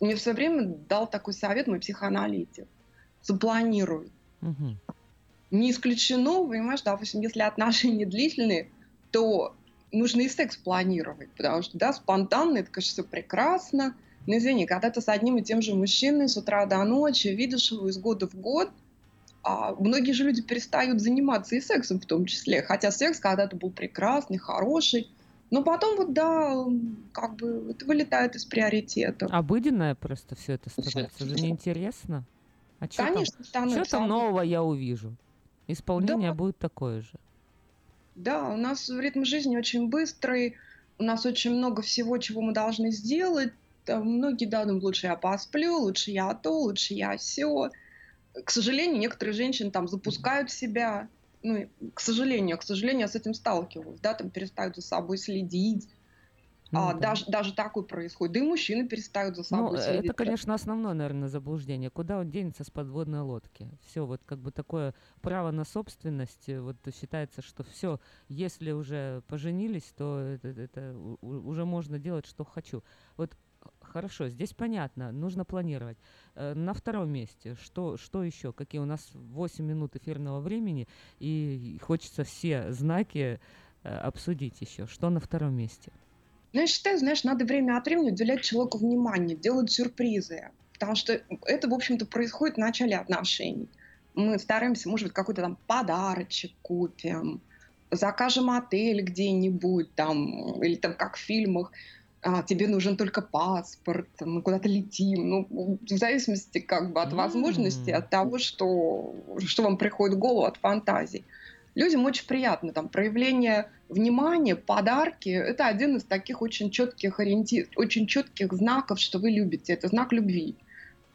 S31: Мне все время дал такой совет мой психоаналитик. Запланируй.
S30: Мгм.
S31: Не исключено, понимаешь, допустим, если отношения *laughs* длительные, то нужно и секс планировать, потому что, да, спонтанно, это, конечно, все прекрасно, но извини, когда ты с одним и тем же мужчиной с утра до ночи, видишь его из года в год, а многие же люди перестают заниматься и сексом в том числе, хотя секс когда-то был прекрасный, хороший, но потом вот, да, как бы это вылетает из приоритета.
S30: Обыденное просто все это становится. Уже неинтересно. А что
S31: Конечно,
S30: там,
S31: становится
S30: чё там нового я увижу? Исполнение будет такое же.
S31: Да, у нас ритм жизни очень быстрый, у нас очень много всего, чего мы должны сделать. Там многие, да, думают, лучше я посплю, лучше я то, лучше я все. К сожалению, некоторые женщины там запускают себя. Ну, к сожалению, к сожалению, я с этим сталкиваюсь, да, там перестают за собой следить. А,
S30: да.
S31: даже, даже такое происходит. Да и мужчины перестают за собой
S30: Ну,
S31: следить.
S30: это, конечно, основное, наверное, заблуждение. Куда он денется с подводной лодки? Все, вот как бы такое право на собственность, э, вот считается, что все, если уже поженились, то это, это уже можно делать, что хочу. Вот хорошо, здесь понятно, нужно планировать. Э, На втором месте, что, что еще? Какие у нас 8 минут эфирного времени, и хочется все знаки обсудить еще. Что на втором месте?
S31: Ну, я считаю, знаешь, надо время от времени уделять человеку внимание, делать сюрпризы. Потому что это, в общем-то, происходит в начале отношений. Мы стараемся, может быть, какой-то там подарочек купим, закажем отель где-нибудь там, или там как в фильмах, а, тебе нужен только паспорт, мы куда-то летим. Ну, в зависимости как бы от возможности, от того, что, что вам приходит в голову, от фантазий. Людям очень приятно там проявление внимания, подарки. Это один из таких очень четких ориентиров, очень четких знаков, что вы любите. Это знак любви.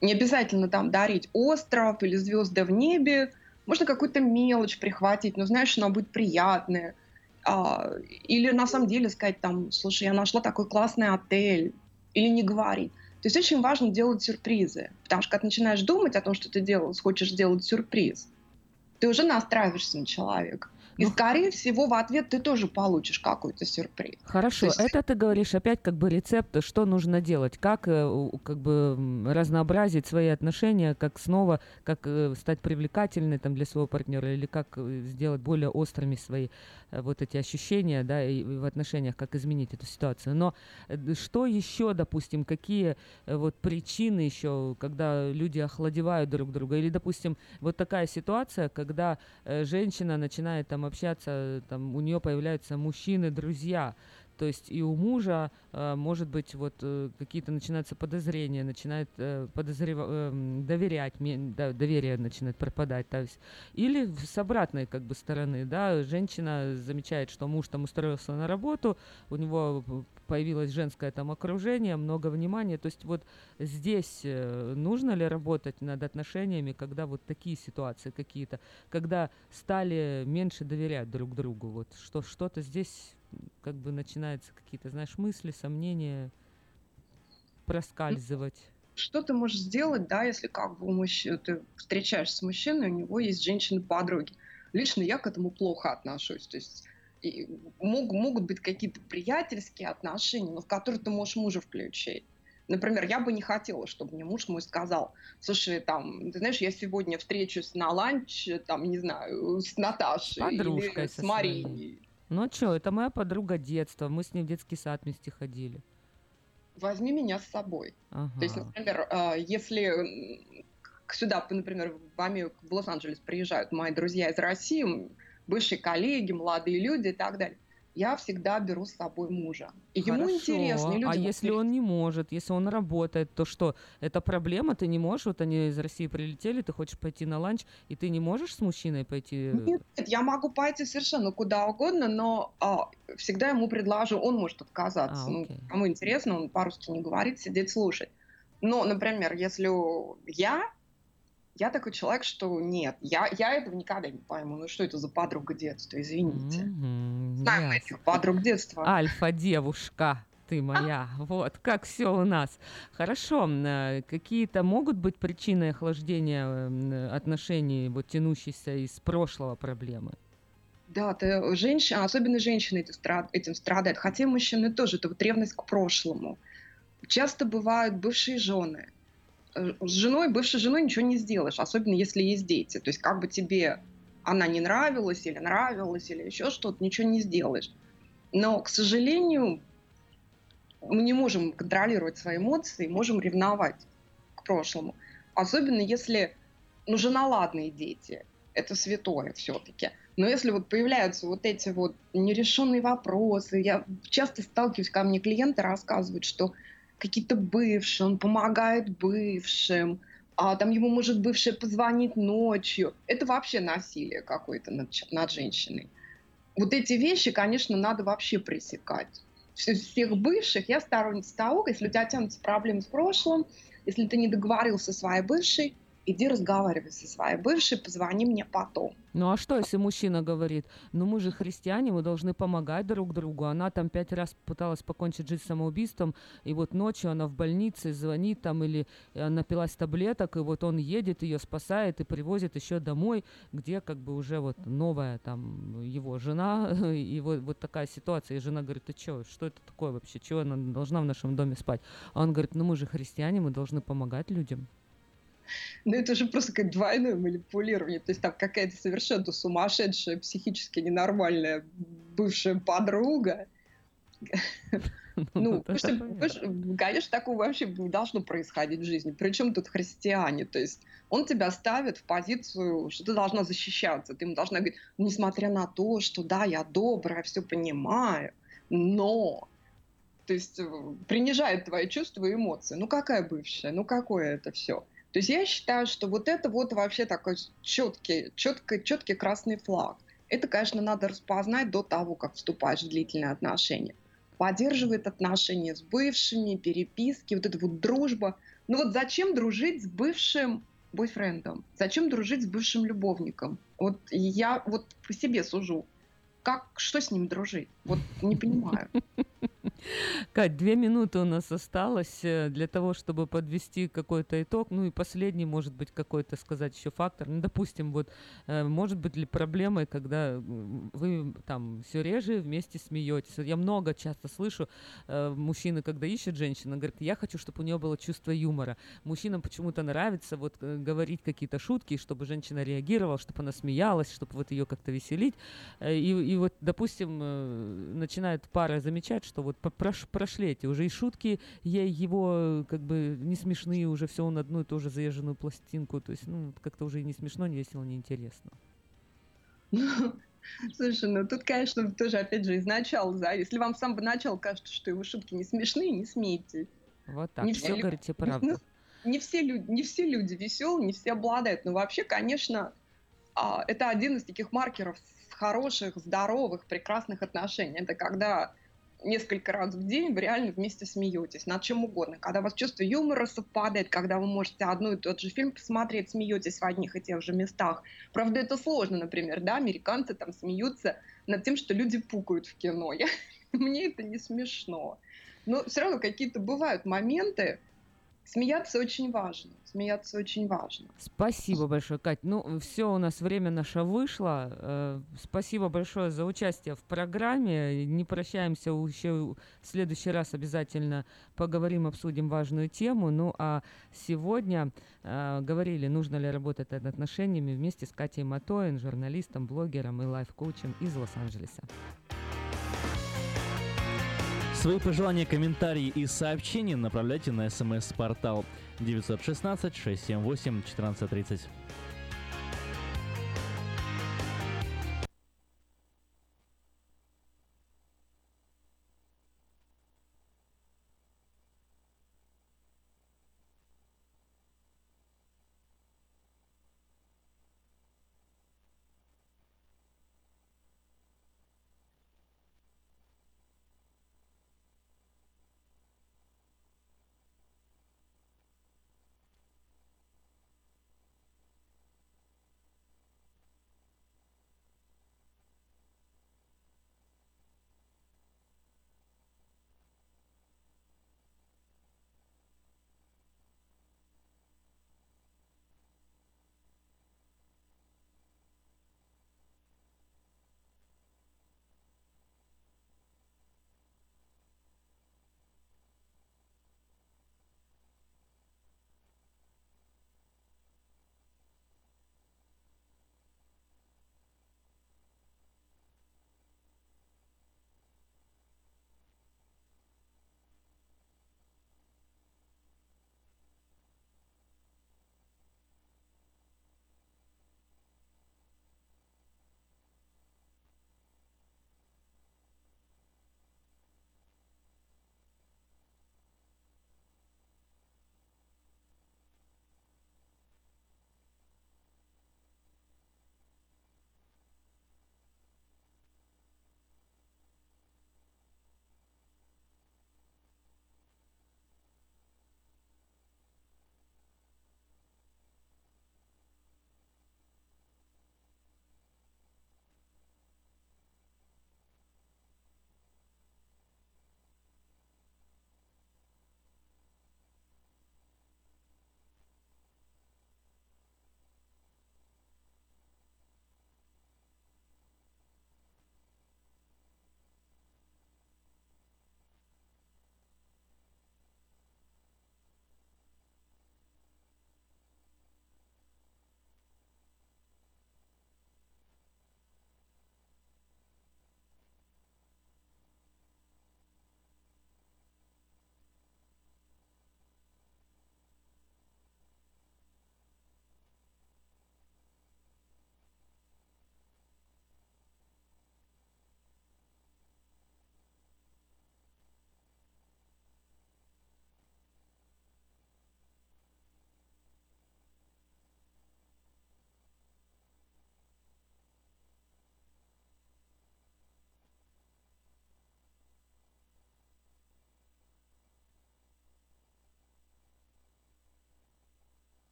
S31: Не обязательно там дарить остров или звезды в небе. Можно какую-то мелочь прихватить, но знаешь, она будет приятная. А, или на самом деле сказать там, слушай, я нашла такой классный отель. Или не говорить. То есть очень важно делать сюрпризы. Потому что когда начинаешь думать о том, что ты делаешь, хочешь сделать сюрприз, ты уже настраиваешься на человека. И, ну, скорее всего, в ответ ты тоже получишь какой-то сюрприз.
S30: Хорошо, есть... это ты говоришь опять как бы рецепт, что нужно делать, как э, как бы разнообразить свои отношения, как снова, как э, стать привлекательной там для своего партнера, или как э, сделать более острыми свои вот эти ощущения, да, и в отношениях, как изменить эту ситуацию. Но что еще, допустим, какие вот причины еще, когда люди охладевают друг друга, или, допустим, вот такая ситуация, когда женщина начинает там общаться, там у нее появляются мужчины, друзья, то есть и у мужа, э, может быть, вот э, какие-то начинаются подозрения, начинает э, подозрев... доверять, доверие начинает пропадать. То есть, или с обратной как бы стороны, да, женщина замечает, что муж там устроился на работу, у него появилось женское там окружение, много внимания. То есть вот здесь нужно ли работать над отношениями, когда вот такие ситуации какие-то, когда стали меньше доверять друг другу, вот что что-то здесь как бы начинаются какие-то, знаешь, мысли, сомнения проскальзывать.
S31: Что ты можешь сделать, да, если как бы у мужчины, ты встречаешься с мужчиной, у него есть женщины-подруги. Лично я к этому плохо отношусь. То есть и мог, могут быть какие-то приятельские отношения, но в которые ты можешь мужа включить. Например, я бы не хотела, чтобы мне муж мой сказал, слушай, там, ты знаешь, я сегодня встречусь на ланч, там, не знаю, с Наташей Подружкой или с Марией.
S30: Ну что, это моя подруга детства, мы с ней в детский сад вместе ходили.
S31: Возьми меня с собой. Ага. То есть, например, а, если сюда, например, в Америку, в Лос-Анджелес приезжают мои друзья из России, бывшие коллеги, молодые люди и так далее я всегда беру с собой мужа. И Хорошо. ему интересно. И
S30: а если он не может, если он работает, то что? Это проблема? Ты не можешь? Вот они из России прилетели, ты хочешь пойти на ланч, и ты не можешь с мужчиной пойти?
S31: Нет, нет я могу пойти совершенно куда угодно, но а, всегда ему предложу, он может отказаться. А, ну, кому интересно, он по-русски не говорит, сидеть слушать. Но, например, если я я такой человек, что нет, я, я этого никогда не пойму. Ну что это за подруга детства, извините. Mm-hmm, Знаю yes. этих подруг детства.
S30: Альфа-девушка ты моя. *laughs* Вот, как все у нас. Хорошо, э, какие-то могут быть причины охлаждения отношений, вот тянущиеся из прошлого проблемы?
S31: Да, ты, женщина, особенно женщины этим страдают, хотя мужчины тоже, это вот ревность к прошлому. Часто бывают бывшие жены, Э, с женой, бывшей женой ничего не сделаешь, особенно если есть дети. То есть как бы тебе она не нравилась или нравилась или еще что-то, ничего не сделаешь. Но, к сожалению, мы не можем контролировать свои эмоции, можем ревновать к прошлому. Особенно если, ну, женоладные дети. Это святое все-таки. Но если вот появляются вот эти вот нерешенные вопросы, я часто сталкиваюсь, ко мне клиенты рассказывают, что какие-то бывшие, он помогает бывшим, а там ему может бывшая позвонить ночью. Это вообще насилие какое-то над, над женщиной. Вот эти вещи, конечно, надо вообще пресекать. Всех бывших я сторонница того, если у тебя тянутся проблемы с прошлым, если ты не договорился со своей бывшей, иди разговаривай со своей бывшей, позвони мне потом.
S30: Ну а что, если мужчина говорит, ну мы же христиане, мы должны помогать друг другу. Она там пять раз пыталась покончить жизнь самоубийством, и вот ночью она в больнице звонит там или напилась таблеток, и вот он едет, ее спасает и привозит еще домой, где как бы уже вот новая там его жена, *laughs* и вот, вот такая ситуация. И жена говорит, ты что, что это такое вообще, чего она должна в нашем доме спать? А он говорит, ну мы же христиане, мы должны помогать людям.
S31: Ну, это же просто как двойное манипулирование. То есть там какая-то совершенно сумасшедшая, психически ненормальная бывшая подруга Ну, конечно, конечно, конечно, такого вообще не должно происходить в жизни. Причем тут христиане? То есть он тебя ставит в позицию, что ты должна защищаться. Ты ему должна говорить, несмотря на то, что да, я добрая, все понимаю, но... То есть э, принижает твои чувства и эмоции. Ну какая бывшая? Ну какое это все? То есть я считаю, что вот это вот вообще такой четкий, четкий, четкий красный флаг. Это, конечно, надо распознать до того, как вступаешь в длительные отношения. Поддерживает отношения с бывшими, переписки, вот эта вот дружба. Ну вот зачем дружить с бывшим бойфрендом? Зачем дружить с бывшим любовником? Вот я вот по себе сужу. Как, что с ним дружить? Вот не понимаю. *laughs*
S30: Кать, две минуты у нас осталось э, для того, чтобы подвести какой-то итог. Ну и последний, может быть, какой-то сказать еще фактор. Ну, допустим, вот э, может быть ли проблемой, когда м, вы там все реже вместе смеетесь. Я много часто слышу э, мужчины, когда ищут женщину, говорят, я хочу, чтобы у нее было чувство юмора. Мужчинам почему-то нравится вот э, говорить какие-то шутки, чтобы женщина реагировала, чтобы она смеялась, чтобы вот ее как-то веселить. Э, И, и вот, допустим, э, начинает пара замечать, что вот прош- прошли эти уже и шутки ей его как бы не смешные, уже все он одну и ту же заезженную пластинку, то есть, ну, как-то уже и не смешно, не весело, не интересно. *laughs*
S31: Слушай, ну тут, конечно, тоже, опять же, изначально, да, если вам с самого начала кажется, что его шутки не смешные, не смейтесь.
S30: Вот так,
S31: Не
S30: все *laughs*
S31: все
S30: говорите
S31: Ну,
S30: правду.
S31: не все люди, не все люди веселые, не все обладают. Но вообще, конечно, это один из таких маркеров хороших, здоровых, прекрасных отношений. Это когда несколько раз в день вы реально вместе смеетесь над чем угодно. Когда у вас чувство юмора совпадает, когда вы можете одну и тот же фильм посмотреть, смеетесь в одних и тех же местах. Правда, это сложно, например, да, американцы там смеются над тем, что люди пукают в кино. *laughs* Я- Мне это не смешно. Но все равно какие-то бывают моменты, Смеяться очень важно. Смеяться очень важно.
S30: Спасибо большое, Кать. Ну, все, у нас время наше вышло. Э, Спасибо большое за участие в программе. Не прощаемся, еще в следующий раз обязательно поговорим, обсудим важную тему. Ну, а сегодня э, говорили, нужно ли работать над отношениями вместе с Катей Матоин, журналистом, блогером и лайф-коучем из Лос-Анджелеса.
S3: Свои пожелания, комментарии и сообщения направляйте на смс-портал 916 678 1430.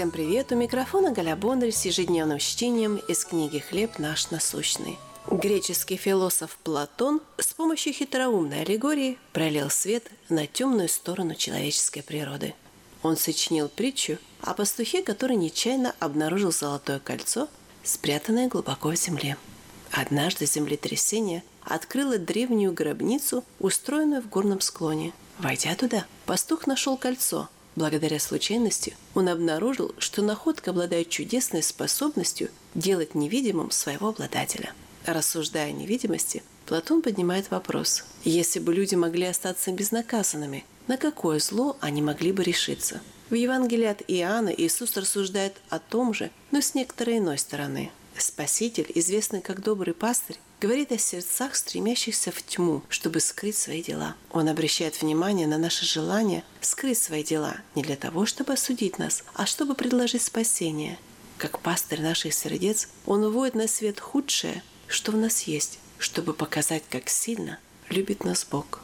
S32: Всем привет! У микрофона Галя Бондарь с ежедневным чтением из книги «Хлеб наш насущный». Греческий философ Платон с помощью хитроумной аллегории пролил свет на темную сторону человеческой природы. Он сочинил притчу о пастухе, который нечаянно обнаружил золотое кольцо, спрятанное глубоко в земле. Однажды землетрясение открыло древнюю гробницу, устроенную в горном склоне. Войдя туда, пастух нашел кольцо – Благодаря случайности он обнаружил, что находка обладает чудесной способностью делать невидимым своего обладателя. Рассуждая о невидимости, Платон поднимает вопрос. Если бы люди могли остаться безнаказанными, на какое зло они могли бы решиться? В Евангелии от Иоанна Иисус рассуждает о том же, но с некоторой иной стороны. Спаситель, известный как добрый пастырь, говорит о сердцах, стремящихся в тьму, чтобы скрыть свои дела. Он обращает внимание на наше желание скрыть свои дела не для того, чтобы осудить нас, а чтобы предложить спасение. Как пастырь наших сердец, он уводит на свет худшее, что в нас есть, чтобы показать, как сильно любит нас Бог.